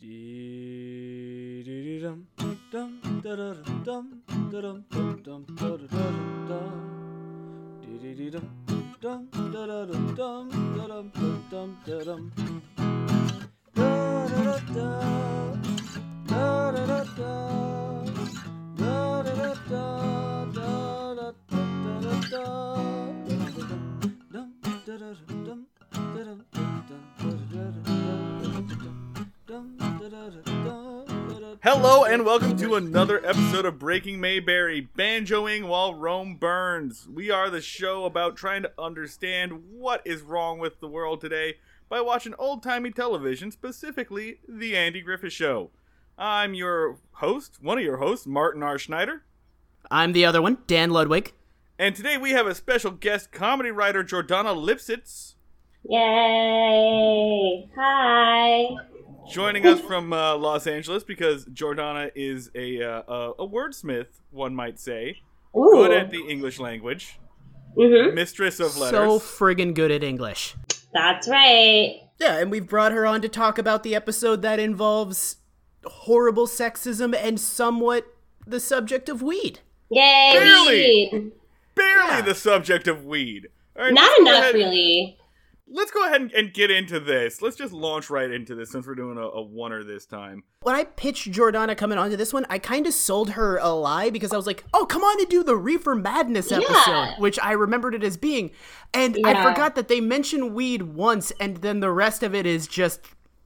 Dee-dee-dee-dum, dum, da-da-da-dum, da-dum, Hello and welcome to another episode of Breaking Mayberry, banjoing while Rome burns. We are the show about trying to understand what is wrong with the world today by watching old-timey television, specifically The Andy Griffith Show. I'm your host, one of your hosts, Martin R. Schneider, I'm the other one, Dan Ludwig. and today we have a special guest comedy writer, Jordana Lipsitz, Yay! Hi. Joining us from uh, Los Angeles because Jordana is a, uh, a, a wordsmith, one might say, Ooh. good at the English language, hmm mistress of letters. So friggin' good at English. That's right. Yeah, and we've brought her on to talk about the episode that involves horrible sexism and somewhat the subject of weed. Yay! Barely. weed. barely Yeah. the subject of weed. All right, Not enough, ahead- really. Let's go ahead and, and get into this. Let's just launch right into this since we're doing a, a oneer this time. When I pitched Jordana coming onto this one, I kind of sold her a lie because I was like, "Oh, come on and do the Reefer Madness episode," Yeah. which I remembered it as being, and I forgot that they mention weed once, and then the rest of it is just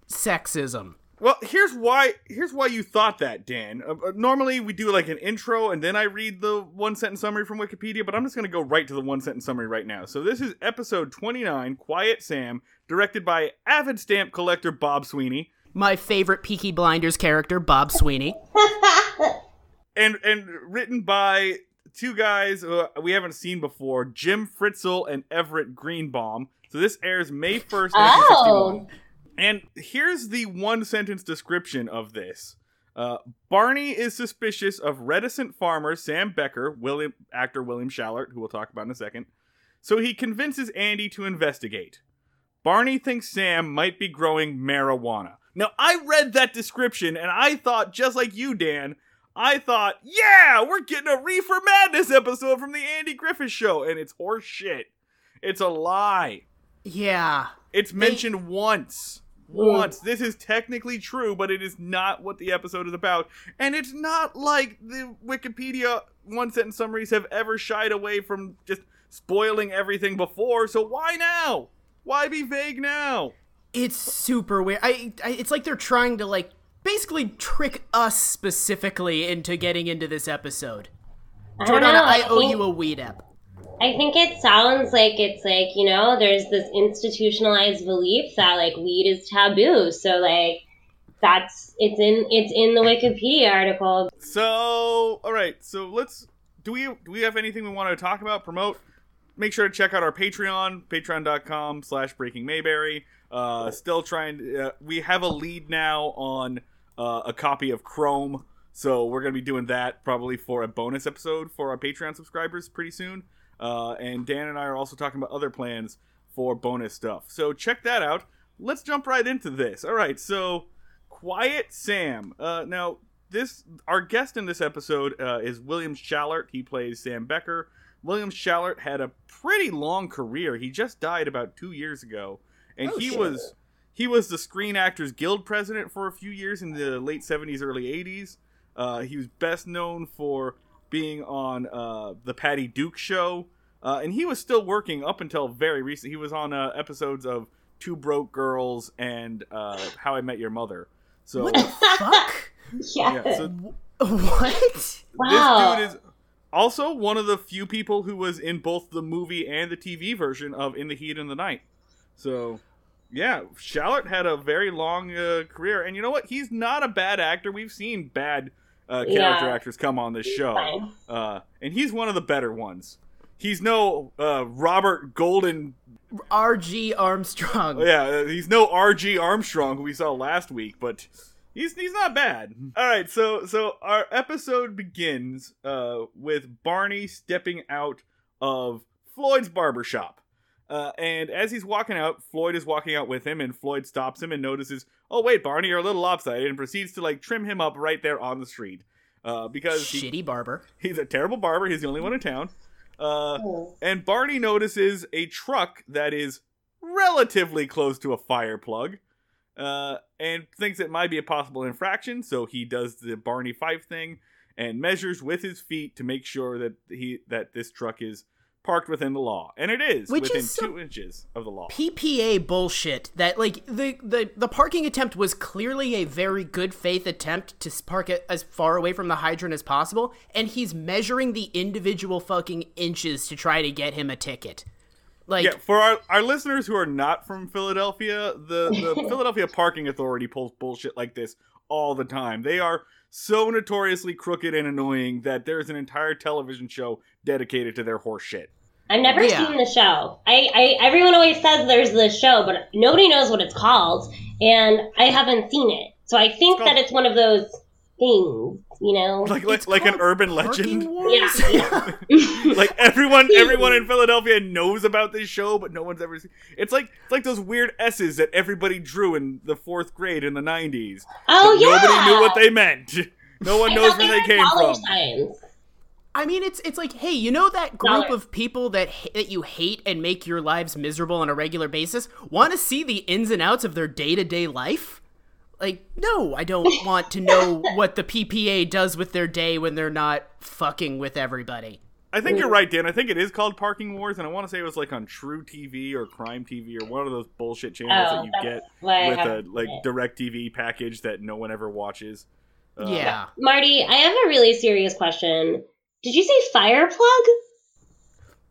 sexism. Well, here's why. Here's why you thought that, Dan. Uh, uh, normally we do like an intro and then I read the one sentence summary from Wikipedia, but I'm just going to go right to the one sentence summary right now. So this is episode 29, Quiet Sam, directed by avid stamp collector Bob Sweeney. My favorite Peaky Blinders character, Bob Sweeney. and and written by two guys uh, we haven't seen before, Jim Fritzell and Everett Greenbaum. So this airs May 1st, 1961. Oh. And here's the one sentence description of this. Uh, Barney is suspicious of reticent farmer Sam Becker, William actor William Schallert, who we'll talk about in a second. So he convinces Andy to investigate. Barney thinks Sam might be growing marijuana. Now I read that description and I thought just like you, Dan. I thought, yeah, we're getting a Reefer Madness episode from the Andy Griffith Show, and it's horse shit. It's a lie. Yeah. It's mentioned once. Once. This is technically true, but it is not what the episode is about. And it's not like the Wikipedia one sentence summaries have ever shied away from just spoiling everything before, so why now? Why be vague now? It's super weird. I, I it's like they're trying to like basically trick us specifically into getting into this episode. I Jordana, know. I owe think, you a weed app. I think it sounds like it's like, you know, there's this institutionalized belief that like weed is taboo. So like that's it's in it's in the Wikipedia article. So, all right. So let's. Do we do we have anything we want to talk about? Promote. Make sure to check out our Patreon, Patreon.com/slash Breaking Mayberry. Uh, still trying. Uh, we have a lead now on uh, a copy of Chrome, so we're gonna be doing that probably for a bonus episode for our Patreon subscribers pretty soon. Uh, and Dan and I are also talking about other plans for bonus stuff. So check that out. Let's jump right into this. All right. So, Quiet Sam. Uh, now this our guest in this episode uh, is William Schallert. He plays Sam Becker. William Schallert had a pretty long career. He just died about two years ago, and Oh, he shit. was he was the Screen Actors Guild president for a few years in the late '70s, early '80s. Uh, he was best known for being on uh, the Patty Duke Show, uh, and he was still working up until very recent. He was on uh, episodes of Two Broke Girls and uh, How I Met Your Mother. So What the fuck? Yeah. yeah, so what? Wow. this dude is also one of the few people who was in both the movie and the TV version of In the Heat of the Night. So, yeah, Schallert had a very long uh, career, and you know what? He's not a bad actor. We've seen bad uh, character Yeah. actors come on this show, uh, and he's one of the better ones. He's no uh, Robert Golden. R.G. Armstrong. Yeah, uh, he's no R.G. Armstrong who we saw last week, but he's he's not bad. All right, so so our episode begins uh, with Barney stepping out of Floyd's barbershop. Uh, and as he's walking out, Floyd is walking out with him, and Floyd stops him and notices, "Oh wait, Barney, you're a little lopsided," and proceeds to like trim him up right there on the street. Uh, because he, Shitty barber. he's a terrible barber. He's the only one in town. Uh, Oh. and Barney notices a truck that is relatively close to a fire plug, uh, and thinks it might be a possible infraction. So he does the Barney Fife thing and measures with his feet to make sure that he that this truck is parked within the law, and it is Which within is two inches of the law. PPA bullshit that like the, the the parking attempt was clearly a very good faith attempt to park it as far away from the hydrant as possible and he's measuring the individual fucking inches to try to get him a ticket. Like Yeah, for our, our listeners who are not from Philadelphia, the, the Philadelphia Parking Authority pulls bullshit like this all the time. They are so notoriously crooked and annoying that there's an entire television show dedicated to their horse shit. I've never Yeah. seen the show. I, I everyone always says there's the show, but nobody knows what it's called, and I haven't seen it. So I think It's called- that it's one of those things, you know. Like like, like an urban legend. Wars? Yeah. like everyone everyone in Philadelphia knows about this show, but no one's ever seen. It's like it's like those weird S's that everybody drew in the fourth grade in the '90s. oh but yeah. Nobody knew what they meant. No one I knows where they were came from. Signs. I mean, it's it's like, hey, you know that group Dollar. of people that that you hate and make your lives miserable on a regular basis? Want to see the ins and outs of their day to day life? Like, no, I don't want to know what the PPA does with their day when they're not fucking with everybody. I think you're right, Dan. I think it is called Parking Wars, and I want to say it was like on truTV or Crime TV or one of those bullshit channels Oh, that you get why with a like it. DirecTV package that no one ever watches. Uh, yeah. Marty, I have a really serious question. Did you say fire plug?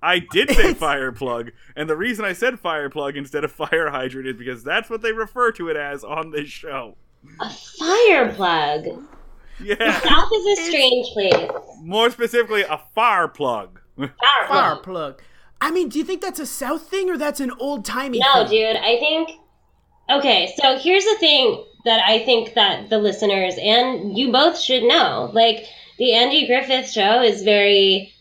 I did say fire plug, and the reason I said fire plug instead of fire hydrant is because that's what they refer to it as on this show. A fire plug. Yeah, South is a strange place. more specifically, a fire plug. Fire Fire plug. plug. I mean, do you think that's a South thing or that's an old timey No, thing? dude, I think. Okay, so here's the thing that I think that the listeners and you both should know. Like, the Andy Griffith show is very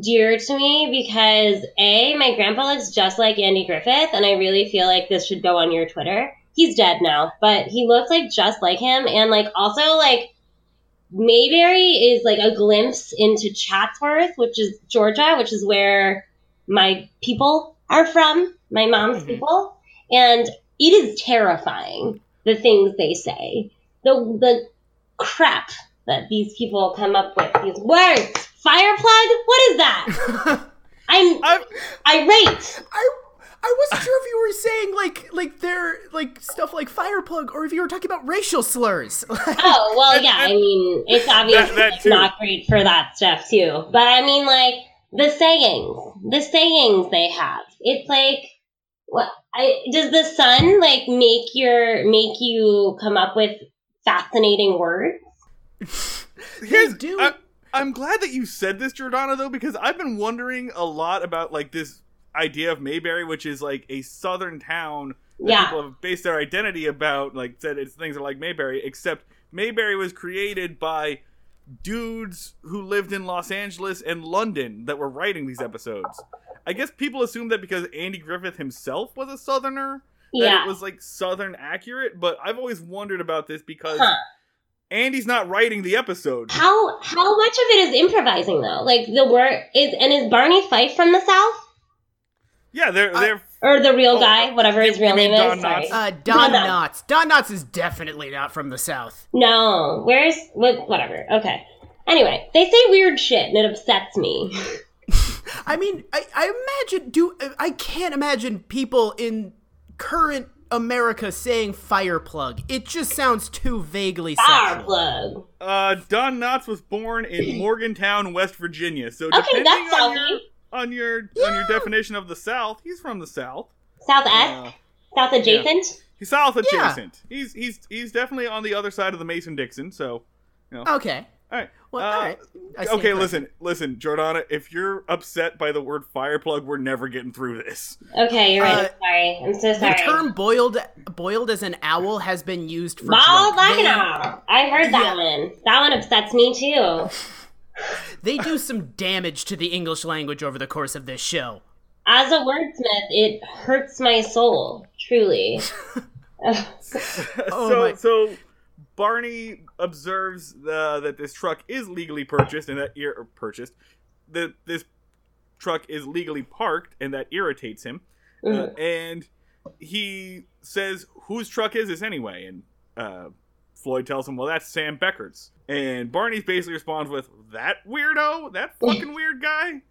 dear to me because A, my grandpa looks just like Andy Griffith, and I really feel like this should go on your Twitter. He's dead now, but he looks like just like him, and like also like Mayberry is like a glimpse into Chatsworth, which is Georgia, which is where my people are from, my mom's Mhm. people, and it is terrifying the things they say, the the crap that these people come up with. These words, fire plug. What is that? I'm I've, irate. I I wasn't sure if you were saying like like they're like stuff like fire plug or if you were talking about racial slurs. Oh well, yeah. I mean, it's obviously that like, too. not great for that stuff too. But I mean, like the sayings, the sayings they have. It's like, what? I does the sun like make your make you come up with fascinating words? here's, do. I, I'm glad that you said this, Jordana, though, because I've been wondering a lot about like this idea of Mayberry, which is like a southern town that Yeah. people have based their identity about, like said it's things are like Mayberry, except Mayberry was created by dudes who lived in Los Angeles and London that were writing these episodes. I guess people assume that because Andy Griffith himself was a southerner, that it was like southern accurate, but I've always wondered about this because Huh. Andy's not writing the episode. How how much of it is improvising though? Like the word is and is Barney Fife from the South Yeah, they're I- they're or the real Oh, guy, whatever his real name Don is? Sorry. Knotts? uh Don No, no. Knotts. Don Knotts is definitely not from the South. No, where's what? Whatever. Okay. Anyway, they say weird shit and it upsets me. I mean, I, I imagine do I can't imagine people in current America saying fire plug. It just sounds too vaguely Fire sexual. plug. uh Don Knotts was born in Morgantown, West Virginia. So Okay, depending that's on your on your on your definition of the South, he's from the South. South esque, Uh, South adjacent. he's South Yeah. adjacent. He's he's he's definitely on the other side of the Mason Dixon. So, you know. Okay. All right. Well, Uh, all right. Okay, corrected. listen, listen, Jordana. If you're upset by the word fire plug, we're never getting through this. Okay, you're right. Uh, I'm sorry. I'm so sorry. The term boiled boiled as an owl has been used for Bald drunk. like an owl. I heard that one. That one upsets me too. They do some damage to the English language over the course of this show. as a wordsmith, it hurts my soul, truly. Oh so my- so Barney observes uh, that this truck is legally purchased and that ir- purchased that this truck is legally parked and that irritates him. Uh, and he says, "Whose truck is this anyway?" And uh, Floyd tells him, "Well, that's Sam Becker's." And Barney basically responds with, "That weirdo, that fucking weird guy."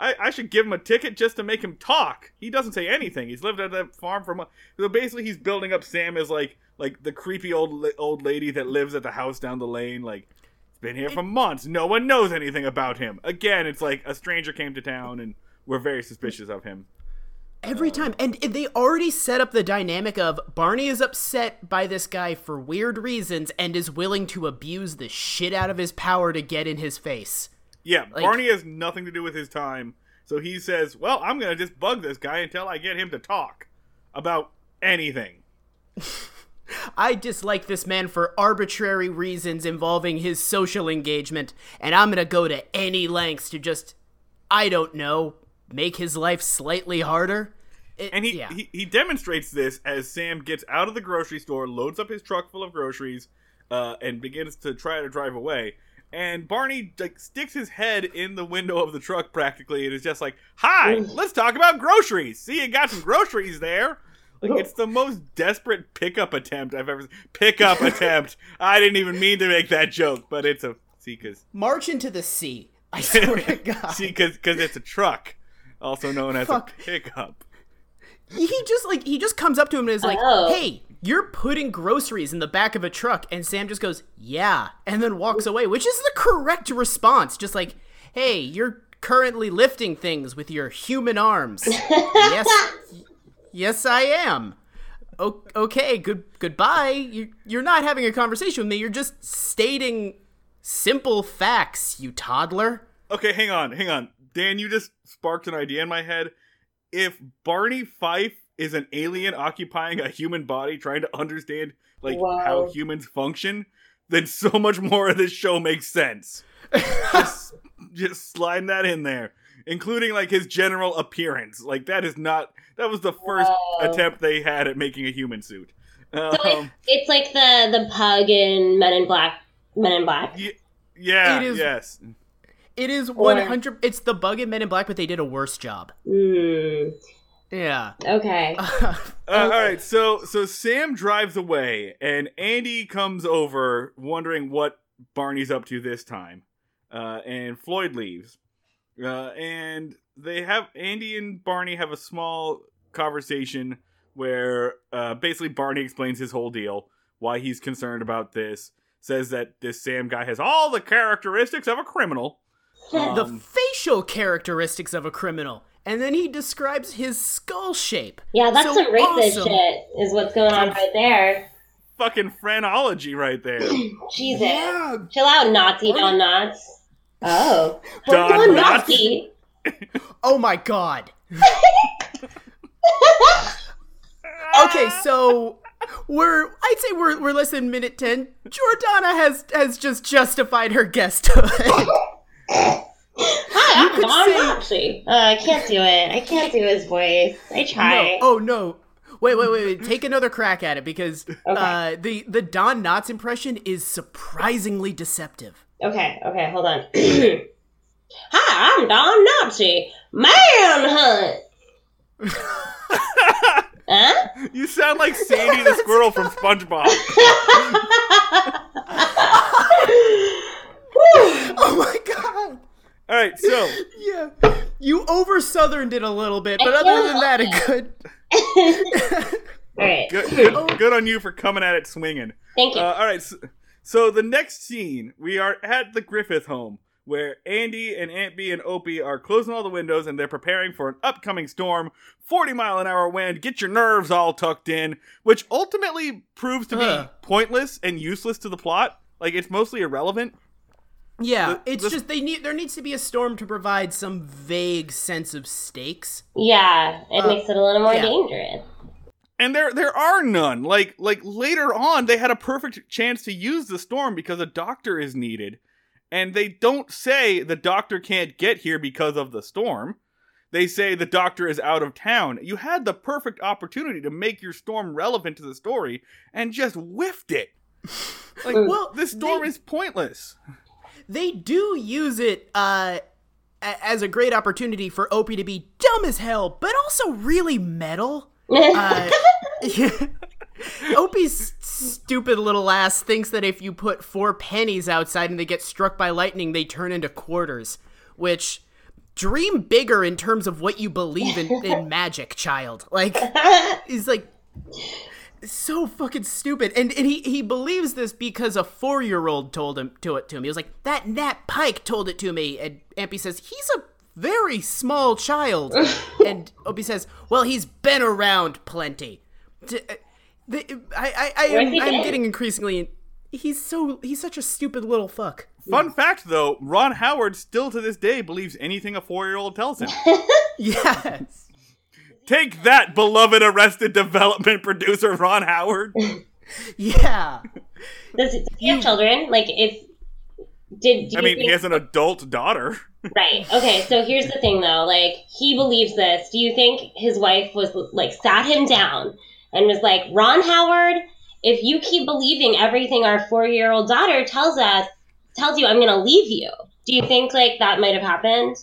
I, I should give him a ticket just to make him talk. He doesn't say anything. He's lived at that farm for months. So basically, he's building up Sam as like like the creepy old old lady that lives at the house down the lane. Like it's been here for months. No one knows anything about him. Again, it's like a stranger came to town and we're very suspicious of him. Every time. And they already set up the dynamic of Barney is upset by this guy for weird reasons and is willing to abuse the shit out of his power to get in his face. Yeah, Like- Barney has nothing to do with his time. So he says, "Well, I'm gonna just bug this guy until I get him to talk about anything." I dislike this man for arbitrary reasons involving his social engagement, and I'm gonna go to any lengths to just, I don't know, make his life slightly harder. It- And he, yeah. he he demonstrates this as Sam gets out of the grocery store, loads up his truck full of groceries, uh, and begins to try to drive away. And Barney like sticks his head in the window of the truck practically, and is just like, "Hi, let's talk about groceries. See, you got some groceries there." Like it's the most desperate pickup attempt I've ever seen pickup attempt. I didn't even mean to make that joke, but it's a see because March into the sea. I swear to God. see because it's a truck, also known as Fuck. a pickup. he just like he just comes up to him and is like, Oh. "Hey, you're putting groceries in the back of a truck," and Sam just goes, "Yeah," and then walks away, which is the correct response. Just like, "Hey, you're currently lifting things with your human arms." yes, yes, I am. O- okay, good goodbye. You you're not having a conversation with me. You're just stating simple facts, you toddler. Okay, hang on, hang on. Dan, you just sparked an idea in my head. If Barney Fife is an alien occupying a human body trying to understand like Wow. how humans function, then so much more of this show makes sense. just, just slide that in there. Including like his general appearance. Like that is not that was the first Wow. attempt they had at making a human suit. So it's, Um, it's like the the pug in Men in Black. Men in Black. y- yeah, It is- yes. It is one hundred. it's the bug in Men in Black but they did a worse job. Hmm. Yeah. Okay. Uh, all right, so so Sam drives away, and Andy comes over, wondering what Barney's up to this time. Uh, and Floyd leaves, uh, and they have Andy and Barney have a small conversation where uh, basically Barney explains his whole deal, why he's concerned about this, says that this Sam guy has all the characteristics of a criminal. the Um, facial characteristics of a criminal, and then he describes his skull shape. Yeah, that's So some racist awesome. shit. Is what's going on right there. fucking phrenology right there. Jesus. Yeah. Chill out, Nazi Don Knotts. Oh. Don Don Knotts? Oh my god. okay, so we're I'd say we're we're less than minute ten. Jordana has has just justified her guesthood. Hi, I'm Don Nazi. Uh, I can't do it. I can't do his voice. I no. try. Oh no. Wait, wait, wait, wait. Take another crack at it because uh, the the Don Knotts impression is surprisingly deceptive. Okay, okay, hold on. Hi, I'm Don Nazi. Manhunt. huh? You sound like Sandy the squirrel from SpongeBob. Oh my god. All right, so Yeah. You over southerned it a little bit, but I other than that, a good. All right. good, good, good on you for coming at it swinging. Thank you. Uh, all right, so, so the next scene, we are at the Griffith home where Andy and Aunt Bee and Opie are closing all the windows and they're preparing for an upcoming storm, 40 mile an hour wind, get your nerves all tucked in, which ultimately proves to be Ugh. pointless and useless to the plot. Like it's mostly irrelevant. Yeah, The- it's the- just they need there needs to be a storm to provide some vague sense of stakes. yeah, it uh, makes it a little more yeah. dangerous. And there there are none. Like like later on they had a perfect chance to use the storm because a doctor is needed. And they don't say the doctor can't get here because of the storm. they say the doctor is out of town. You had the perfect opportunity to make your storm relevant to the story and just whiffed it. Like, Well, this storm they- is pointless. they do use it uh, as a great opportunity for Opie to be dumb as hell, but also really metal. Uh, Opie's stupid little ass thinks that if you put four pennies outside and they get struck by lightning, they turn into quarters. Which, dream bigger in terms of what you believe in, in magic, child. Like, he's like, so fucking stupid. And and he, he believes this because a four year old told him to it to him. He was like, That Nat Pike told it to me. And Ampy says, He's a very small child. and Opie says, Well, he's been around plenty. D- uh, the, I, I, I Where's am I'm getting increasingly he's so he's such a stupid little fuck. Fun fact though, Ron Howard still to this day believes anything a four year old tells him. Yes. Take that, beloved Arrested Development producer Ron Howard. Yeah. Does, does he have children? Like, if did do I mean, think, he has an adult daughter. right? Okay, so here's the thing, though. Like, he believes this. Do you think his wife was like sat him down and was like, Ron Howard, if you keep believing everything our four year old daughter tells us, tells you, I'm going to leave you. Do you think like that might have happened?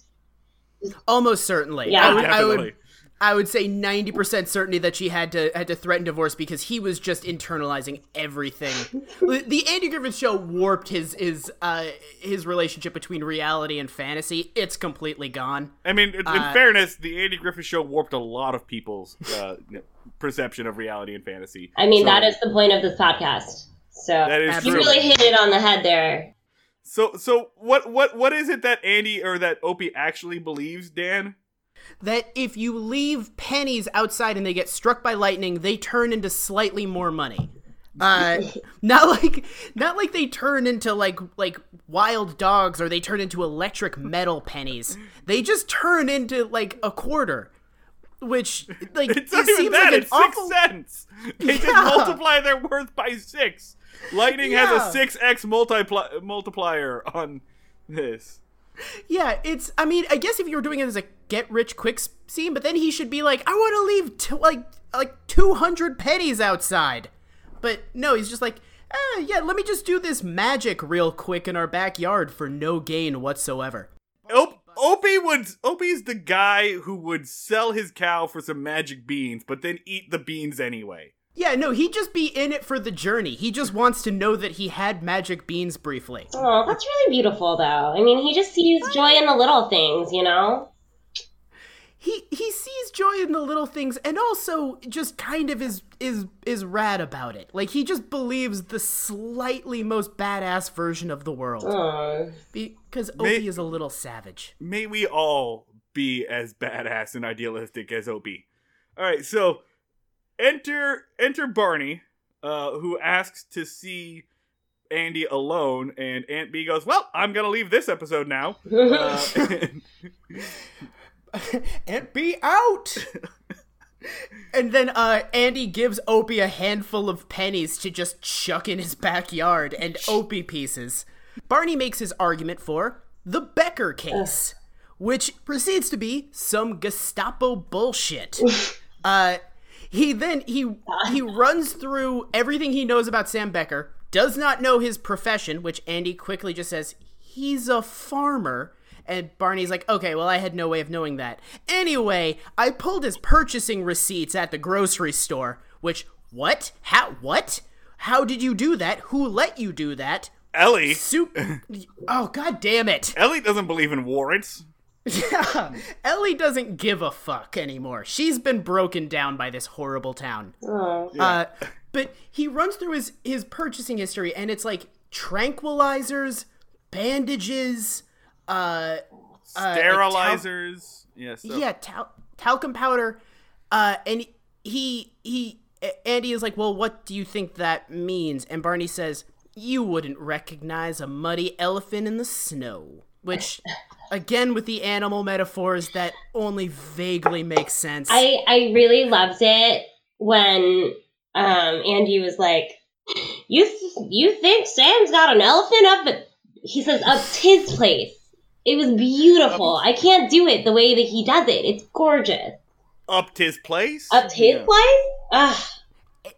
Almost certainly. Yeah. I would, I would Definitely. I would say ninety percent certainty that she had to had to threaten divorce because he was just internalizing everything. the Andy Griffith Show warped his his uh, his relationship between reality and fantasy. It's completely gone. I mean, in, in Uh, fairness, the Andy Griffith Show warped a lot of people's uh, perception of reality and fantasy. I mean, So- that is the point of this podcast. So that is you true. really hit it on the head there. So, so what, what, what is it that Andy or that Opie actually believes, Dan? That if you leave pennies outside and they get struck by lightning, they turn into slightly more money. Uh, not like not like they turn into like like wild dogs or they turn into electric metal pennies. They just turn into like a quarter. Which like It's not it even seems that. like an it's six awful cents. They just multiply their worth by six. Lightning Yeah. has a six x multipli- multiplier on this. Yeah, it's. I mean, I guess if you were doing it as a get rich quick scene, but then he should be like, I want to leave t- like like two hundred pennies outside. But no, he's just like, ah, yeah, let me just do this magic real quick in our backyard for no gain whatsoever. Op- Opie would. Opie's the guy who would sell his cow for some magic beans, but then eat the beans anyway. Yeah, no, he'd just be in it for the journey. He just wants to know that he had magic beans briefly. Oh, that's really beautiful, though. I mean, he just sees joy in the little things, you know. He he sees joy in the little things and also just kind of is is is rad about it. Like he just believes the slightly most badass version of the world. Oh, Because May- Opie is a little savage. May we all be as badass and idealistic as Opie. All right, so enter enter Barney, uh, who asks to see Andy alone, and Aunt Bee goes, "Well, I'm gonna leave this episode now." Uh, and be out. and then uh, Andy gives Opie a handful of pennies to just chuck in his backyard, and Opie pieces. Barney makes his argument for the Becker case, which proceeds to be some Gestapo bullshit. uh, he then he he runs through everything he knows about Sam Becker. Does not know his profession, which Andy quickly just says he's a farmer. And Barney's like, okay, well, I had no way of knowing that. Anyway, I pulled his purchasing receipts at the grocery store. Which, what? How? What? How did you do that? Who let you do that? Ellie, Soup. Oh, god damn it. Ellie doesn't believe in warrants. Yeah. Ellie doesn't give a fuck anymore. She's been broken down by this horrible town. oh. Uh, but he runs through his his purchasing history, and it's like tranquilizers, bandages, uh, uh, Sterilizers. yes. so- yeah, tal- talcum powder, uh, and he he Andy is like, well, what do you think that means? And Barney says, you wouldn't recognize a muddy elephant in the snow, which. Again, with the animal metaphors, that only vaguely makes sense. I I really loved it when um Andy was like, "You th- you think Sam's got an elephant up at?" He says, "Up his place." It was beautiful. I can't do it the way that he does it. It's gorgeous. Up his place. Up his Yeah. place? Ugh.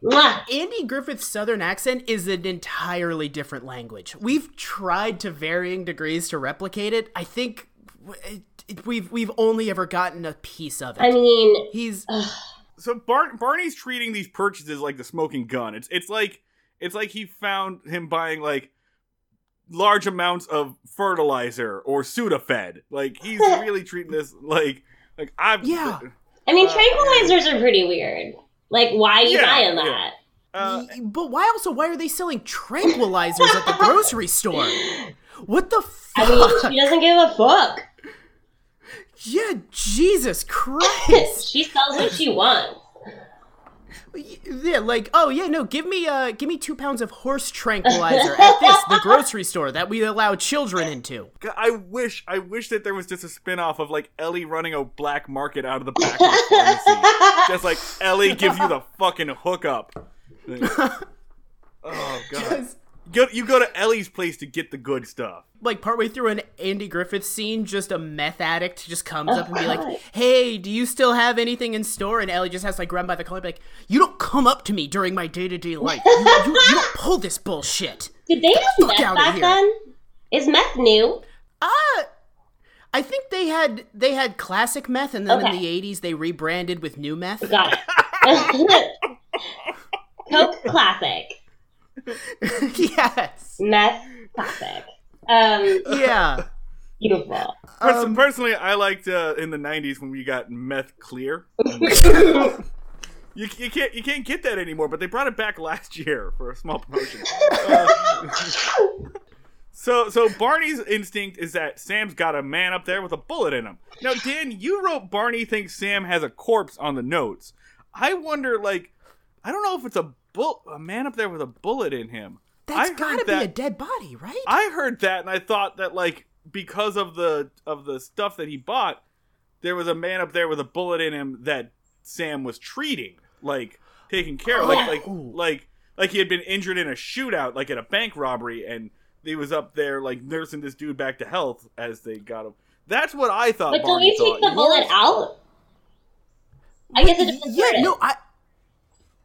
Mwah. Andy Griffith's southern accent is an entirely different language. We've tried to varying degrees to replicate it. I think w- it, it, we've we've only ever gotten a piece of it. I mean, He's So Bar- Barney's treating these purchases like the smoking gun. It's it's like it's like he found him buying like large amounts of fertilizer or Sudafed. Like he's really treating this like like I'm Yeah. I mean, Uh, tranquilizers are pretty weird. Like, why are you Yeah, buying yeah. that? Uh, but why also why are they selling tranquilizers at the grocery store? What the fuck? I fuck? mean, she doesn't give a fuck. yeah, Jesus Christ. she sells what she wants. Yeah, like oh yeah, no, give me uh give me 2 pounds of horse tranquilizer at this the grocery store that we allow children into. I wish I wish that there was just a spin-off of like Ellie running a black market out of the back of the pharmacy. just like Ellie gives you the fucking hookup. oh god. Just- go, you go to Ellie's place to get the good stuff. like partway through an Andy Griffith scene, just a meth addict just comes up and be God. like, "Hey, do you still have anything in store?" And Ellie just has to like grab by the collar, be like, "You don't come up to me during my day to day life. You, you, you don't pull this bullshit." Did they have fuck meth back here. then? Is meth new? Uh I think they had they had classic meth, and then in the '80s they rebranded with new meth. Got it. Coke classic. yes, Meth classic. Um, yeah. beautiful. Pers- Um, personally, I liked uh, in the '90s when we got meth clear. you, you can't you can't get that anymore, but they brought it back last year for a small promotion. Uh, so so Barney's instinct is that Sam's got a man up there with a bullet in him. Now, Dan, you wrote Barney thinks Sam has a corpse on the notes. I wonder, like, I don't know if it's a bull a man up there with a bullet in him. That's I gotta that- be a dead body, right? I heard that and I thought that like because of the of the stuff that he bought, there was a man up there with a bullet in him that Sam was treating, like taking care of, like like Oh. like like he had been injured in a shootout, like at a bank robbery, and he was up there like nursing this dude back to health as they got him. That's what I thought. But don't Barney you take the bullet out? I guess it doesn't yeah, no, I,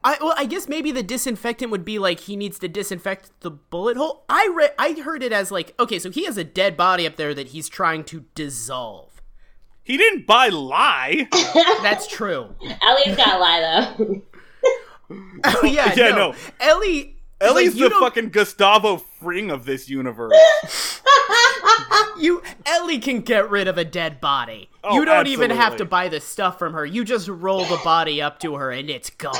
I, well, I guess maybe the disinfectant would be like he needs to disinfect the bullet hole. I read, I heard it as like, okay, so he has a dead body up there that he's trying to dissolve. He didn't buy lye. That's true. Ellie's got to lye though. Oh yeah, Yeah, no. no. Ellie, Ellie's like, you the don't- fucking Gustavo Fring of this universe. You Ellie can get rid of a dead body. Oh, you don't even have to buy the stuff from her. You just roll the body up to her and it's gone.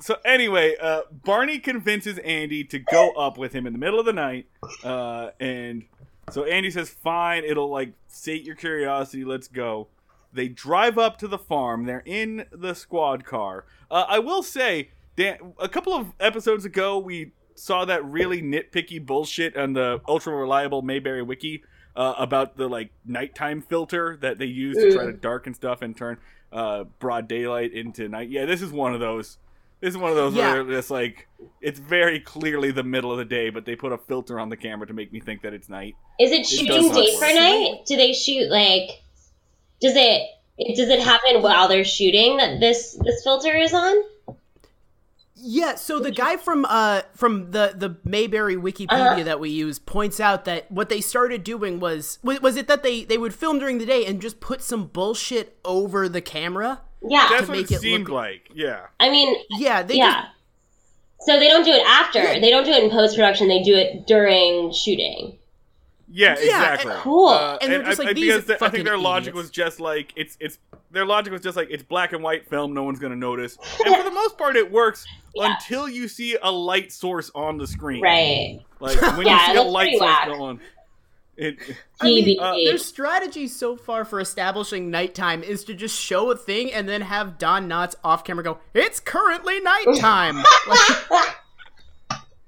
So anyway, uh, Barney convinces Andy to go up with him in the middle of the night, uh, and so Andy says, "Fine, it'll like sate your curiosity. Let's go." They drive up to the farm. They're in the squad car. Uh, I will say, Dan, a couple of episodes ago, we saw that really nitpicky bullshit on the ultra reliable Mayberry wiki uh, about the like nighttime filter that they use to try to darken stuff and turn uh, broad daylight into night. Yeah, this is one of those. This is one of those Yeah. where they're like it's very clearly the middle of the day, but they put a filter on the camera to make me think that it's night. Is it shooting does day for night? Do they shoot like? Does it? it- Does it happen while they're shooting that this this filter is on? Yeah, so the guy from uh from the the Mayberry Wikipedia Uh-huh. that we use points out that what they started doing was was, was it that they they would film during the day and just put some bullshit over the camera? Yeah, That's To what make it it seemed look- like. Yeah. I mean, Yeah, they yeah. So they don't do it after. They don't do it in post production. They do it during shooting. Yeah, Yeah, exactly. and- Cool. Uh, And they're just I, like, I, these because the- I think their logic was just like it's it's their logic was just like it's black and white film, no one's gonna notice, and for the most part it works Yeah. until you see a light source on the screen. Right. Like when Yeah, you see a light source whack. go on, it. I mean, uh, Their strategy so far for establishing nighttime is to just show a thing and then have Don Knotts off camera go, "It's currently nighttime." Like,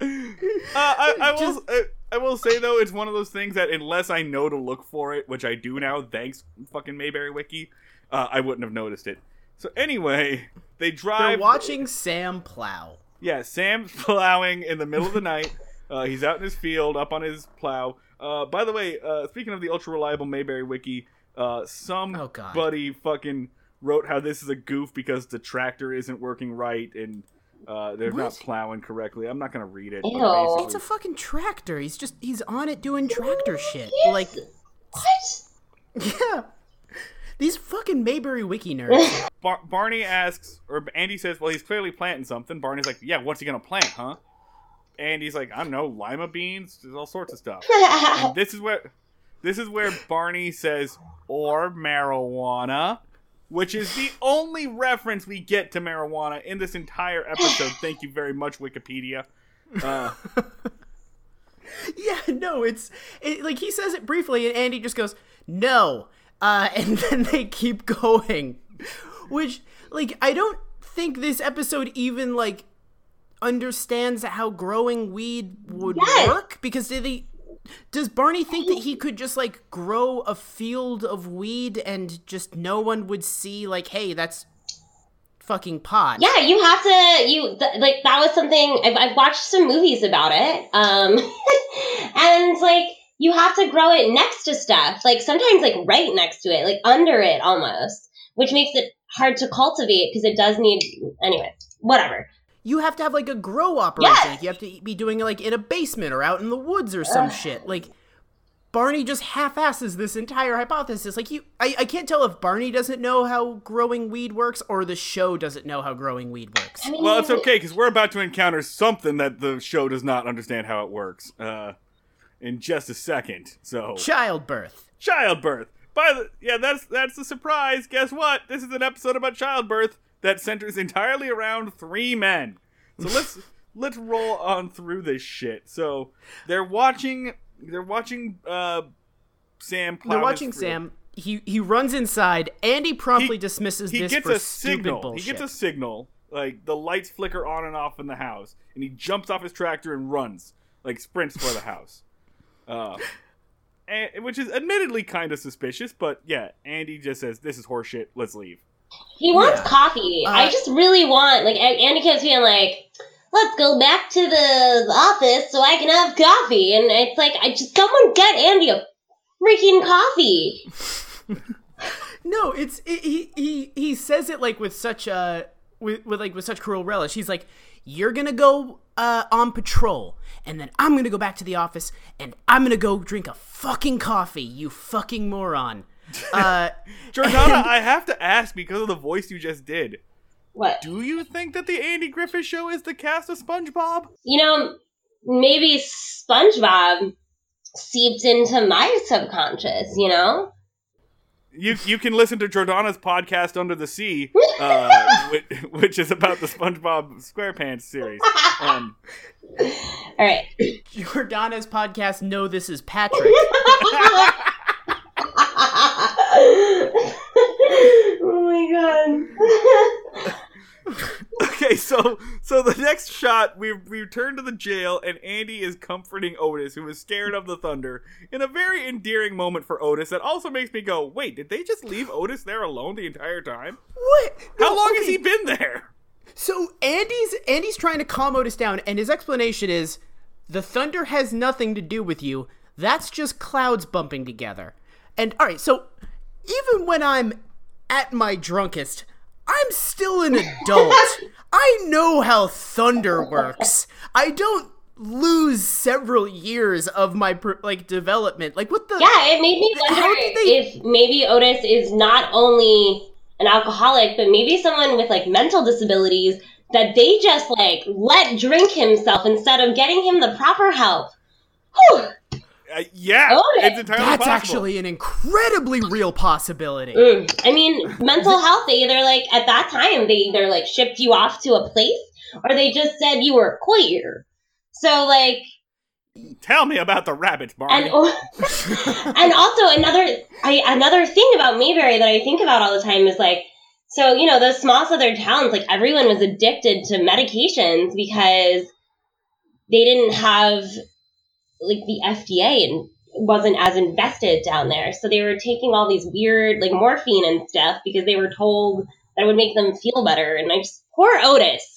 I, I will. I, I will say though, it's one of those things that unless I know to look for it, which I do now, thanks fucking Mayberry Wiki, uh, I wouldn't have noticed it. So anyway, they drive. they're watching Sam plow. Yeah, Sam's plowing in the middle of the night. Uh, he's out in his field, up on his plow. Uh, by the way, uh, speaking of the ultra reliable Mayberry wiki, uh, Oh, fucking wrote how this is a goof because the tractor isn't working right and uh, they're not plowing correctly. I'm not gonna read it. basically- It's a fucking tractor. He's just he's on it doing tractor shit. Yes. Like What? yeah. These fucking Mayberry wiki nerds. Bar- Barney asks, or Andy says, "Well, he's clearly planting something." Barney's like, "Yeah, what's he gonna plant, huh?" Andy's like, "I don't know, lima beans, there's all sorts of stuff." And this is where, this is where Barney says, "Or marijuana," which is the only reference we get to marijuana in this entire episode. Thank you very much, Wikipedia. Uh, yeah, no, it's it, like he says it briefly, and Andy just goes no, uh, and then they keep going, which like I don't think this episode even like understands how growing weed would Yes. work because did he does Barney think that he could just like grow a field of weed and just no one would see like hey that's fucking pot Yeah, you have to. You th- like that was something I've, I've watched some movies about it. Um, and like you have to grow it next to stuff. Like sometimes like right next to it, like under it almost, which makes it hard to cultivate because it does need. Anyway, whatever. You have to have like a grow operation. Yes! Like, you have to be doing it like in a basement or out in the woods or some shit. Like Barney just half-asses this entire hypothesis. Like you, I, I can't tell if Barney doesn't know how growing weed works or the show doesn't know how growing weed works. I mean, well, it's okay because we're about to encounter something that the show does not understand how it works. Uh, in just a second, so Childbirth. childbirth. By the yeah, that's that's the surprise. Guess what? This is an episode about childbirth that centers entirely around three men. So let's let's roll on through this shit. So they're watching they're watching uh Sam plow They're watching. Sam. He he runs inside. Andy promptly He- dismisses He this gets for a stupid signal. bullshit. He gets a signal. Like the lights flicker on and off in the house, and he jumps off his tractor and runs, like sprints for the house. Uh, and, which is admittedly kind of suspicious, but yeah, Andy just says, "This is horseshit. Let's leave." He wants Yeah. coffee. Uh, I just really want like A- Andy keeps being like, "Let's go back to the the office so I can have coffee," and it's like, I just someone get Andy a freaking coffee. No, it's it, he he he says it like with such a with, with like with such cruel relish. He's like, "You're gonna go uh, on patrol, and then I'm gonna go back to the office, and I'm gonna go drink a fucking coffee. You fucking moron." Uh, Jordana, I have to ask because of the voice you just did. What Do you think that the Andy Griffith Show is the cast of SpongeBob? you know? Maybe SpongeBob seeped into my subconscious. You know. You you can listen to Jordana's podcast Under the Sea, uh, which, which is about the SpongeBob SquarePants series. Um, All right. Jordana's podcast. No, this is Patrick. Oh my god. okay, so so the next shot, we we return to the jail, and Andy is comforting Otis, who is scared of the thunder, in a very endearing moment for Otis. That also makes me go, wait, did they just leave Otis there alone the entire time? what? How No, long has he been there? So Andy's Andy's trying to calm Otis down, and his explanation is the thunder has nothing to do with you. That's just clouds bumping together. And all right, so even when I'm at my drunkest, I'm still an adult. I know how thunder works. I don't lose several years of my like development. Like what the? Yeah, it made me wonder they- if maybe Otis is not only an alcoholic, but maybe someone with like mental disabilities that they just like let drink himself instead of getting him the proper help. Whew. Uh, yeah, Otis. it's entirely That's possible. actually an incredibly real possibility. Mm. I mean, mental health, they either like at that time they either like shipped you off to a place or they just said you were queer. So like Tell me about the rabbits, Barney. and and also another I, another thing about Mayberry that I think about all the time is like so you know those small southern towns like everyone was addicted to medications because they didn't have like the FDA and wasn't as invested down there so they were taking all these weird like morphine and stuff because they were told that it would make them feel better and I just poor Otis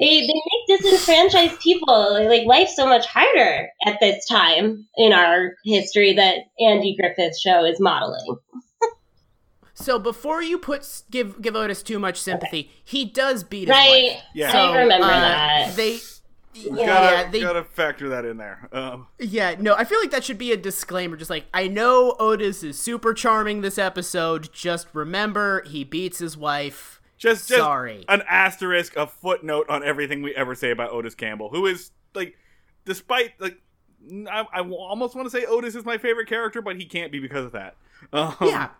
they they make disenfranchised people. Like, life so much harder at this time in our history that Andy Griffith's show is modeling. So before you put give give Otis too much sympathy, he does beat his Right. wife. Yeah. So, I remember uh, that. They gotta yeah, they gotta factor that in there. Um, Yeah, no, I feel like that should be a disclaimer. Just like, I know Otis is super charming this episode. Just remember, he beats his wife. just just Sorry. an asterisk, a footnote on everything we ever say about Otis Campbell, who is like, despite like, I, I almost want to say Otis is my favorite character, but he can't be because of that. Um, Yeah,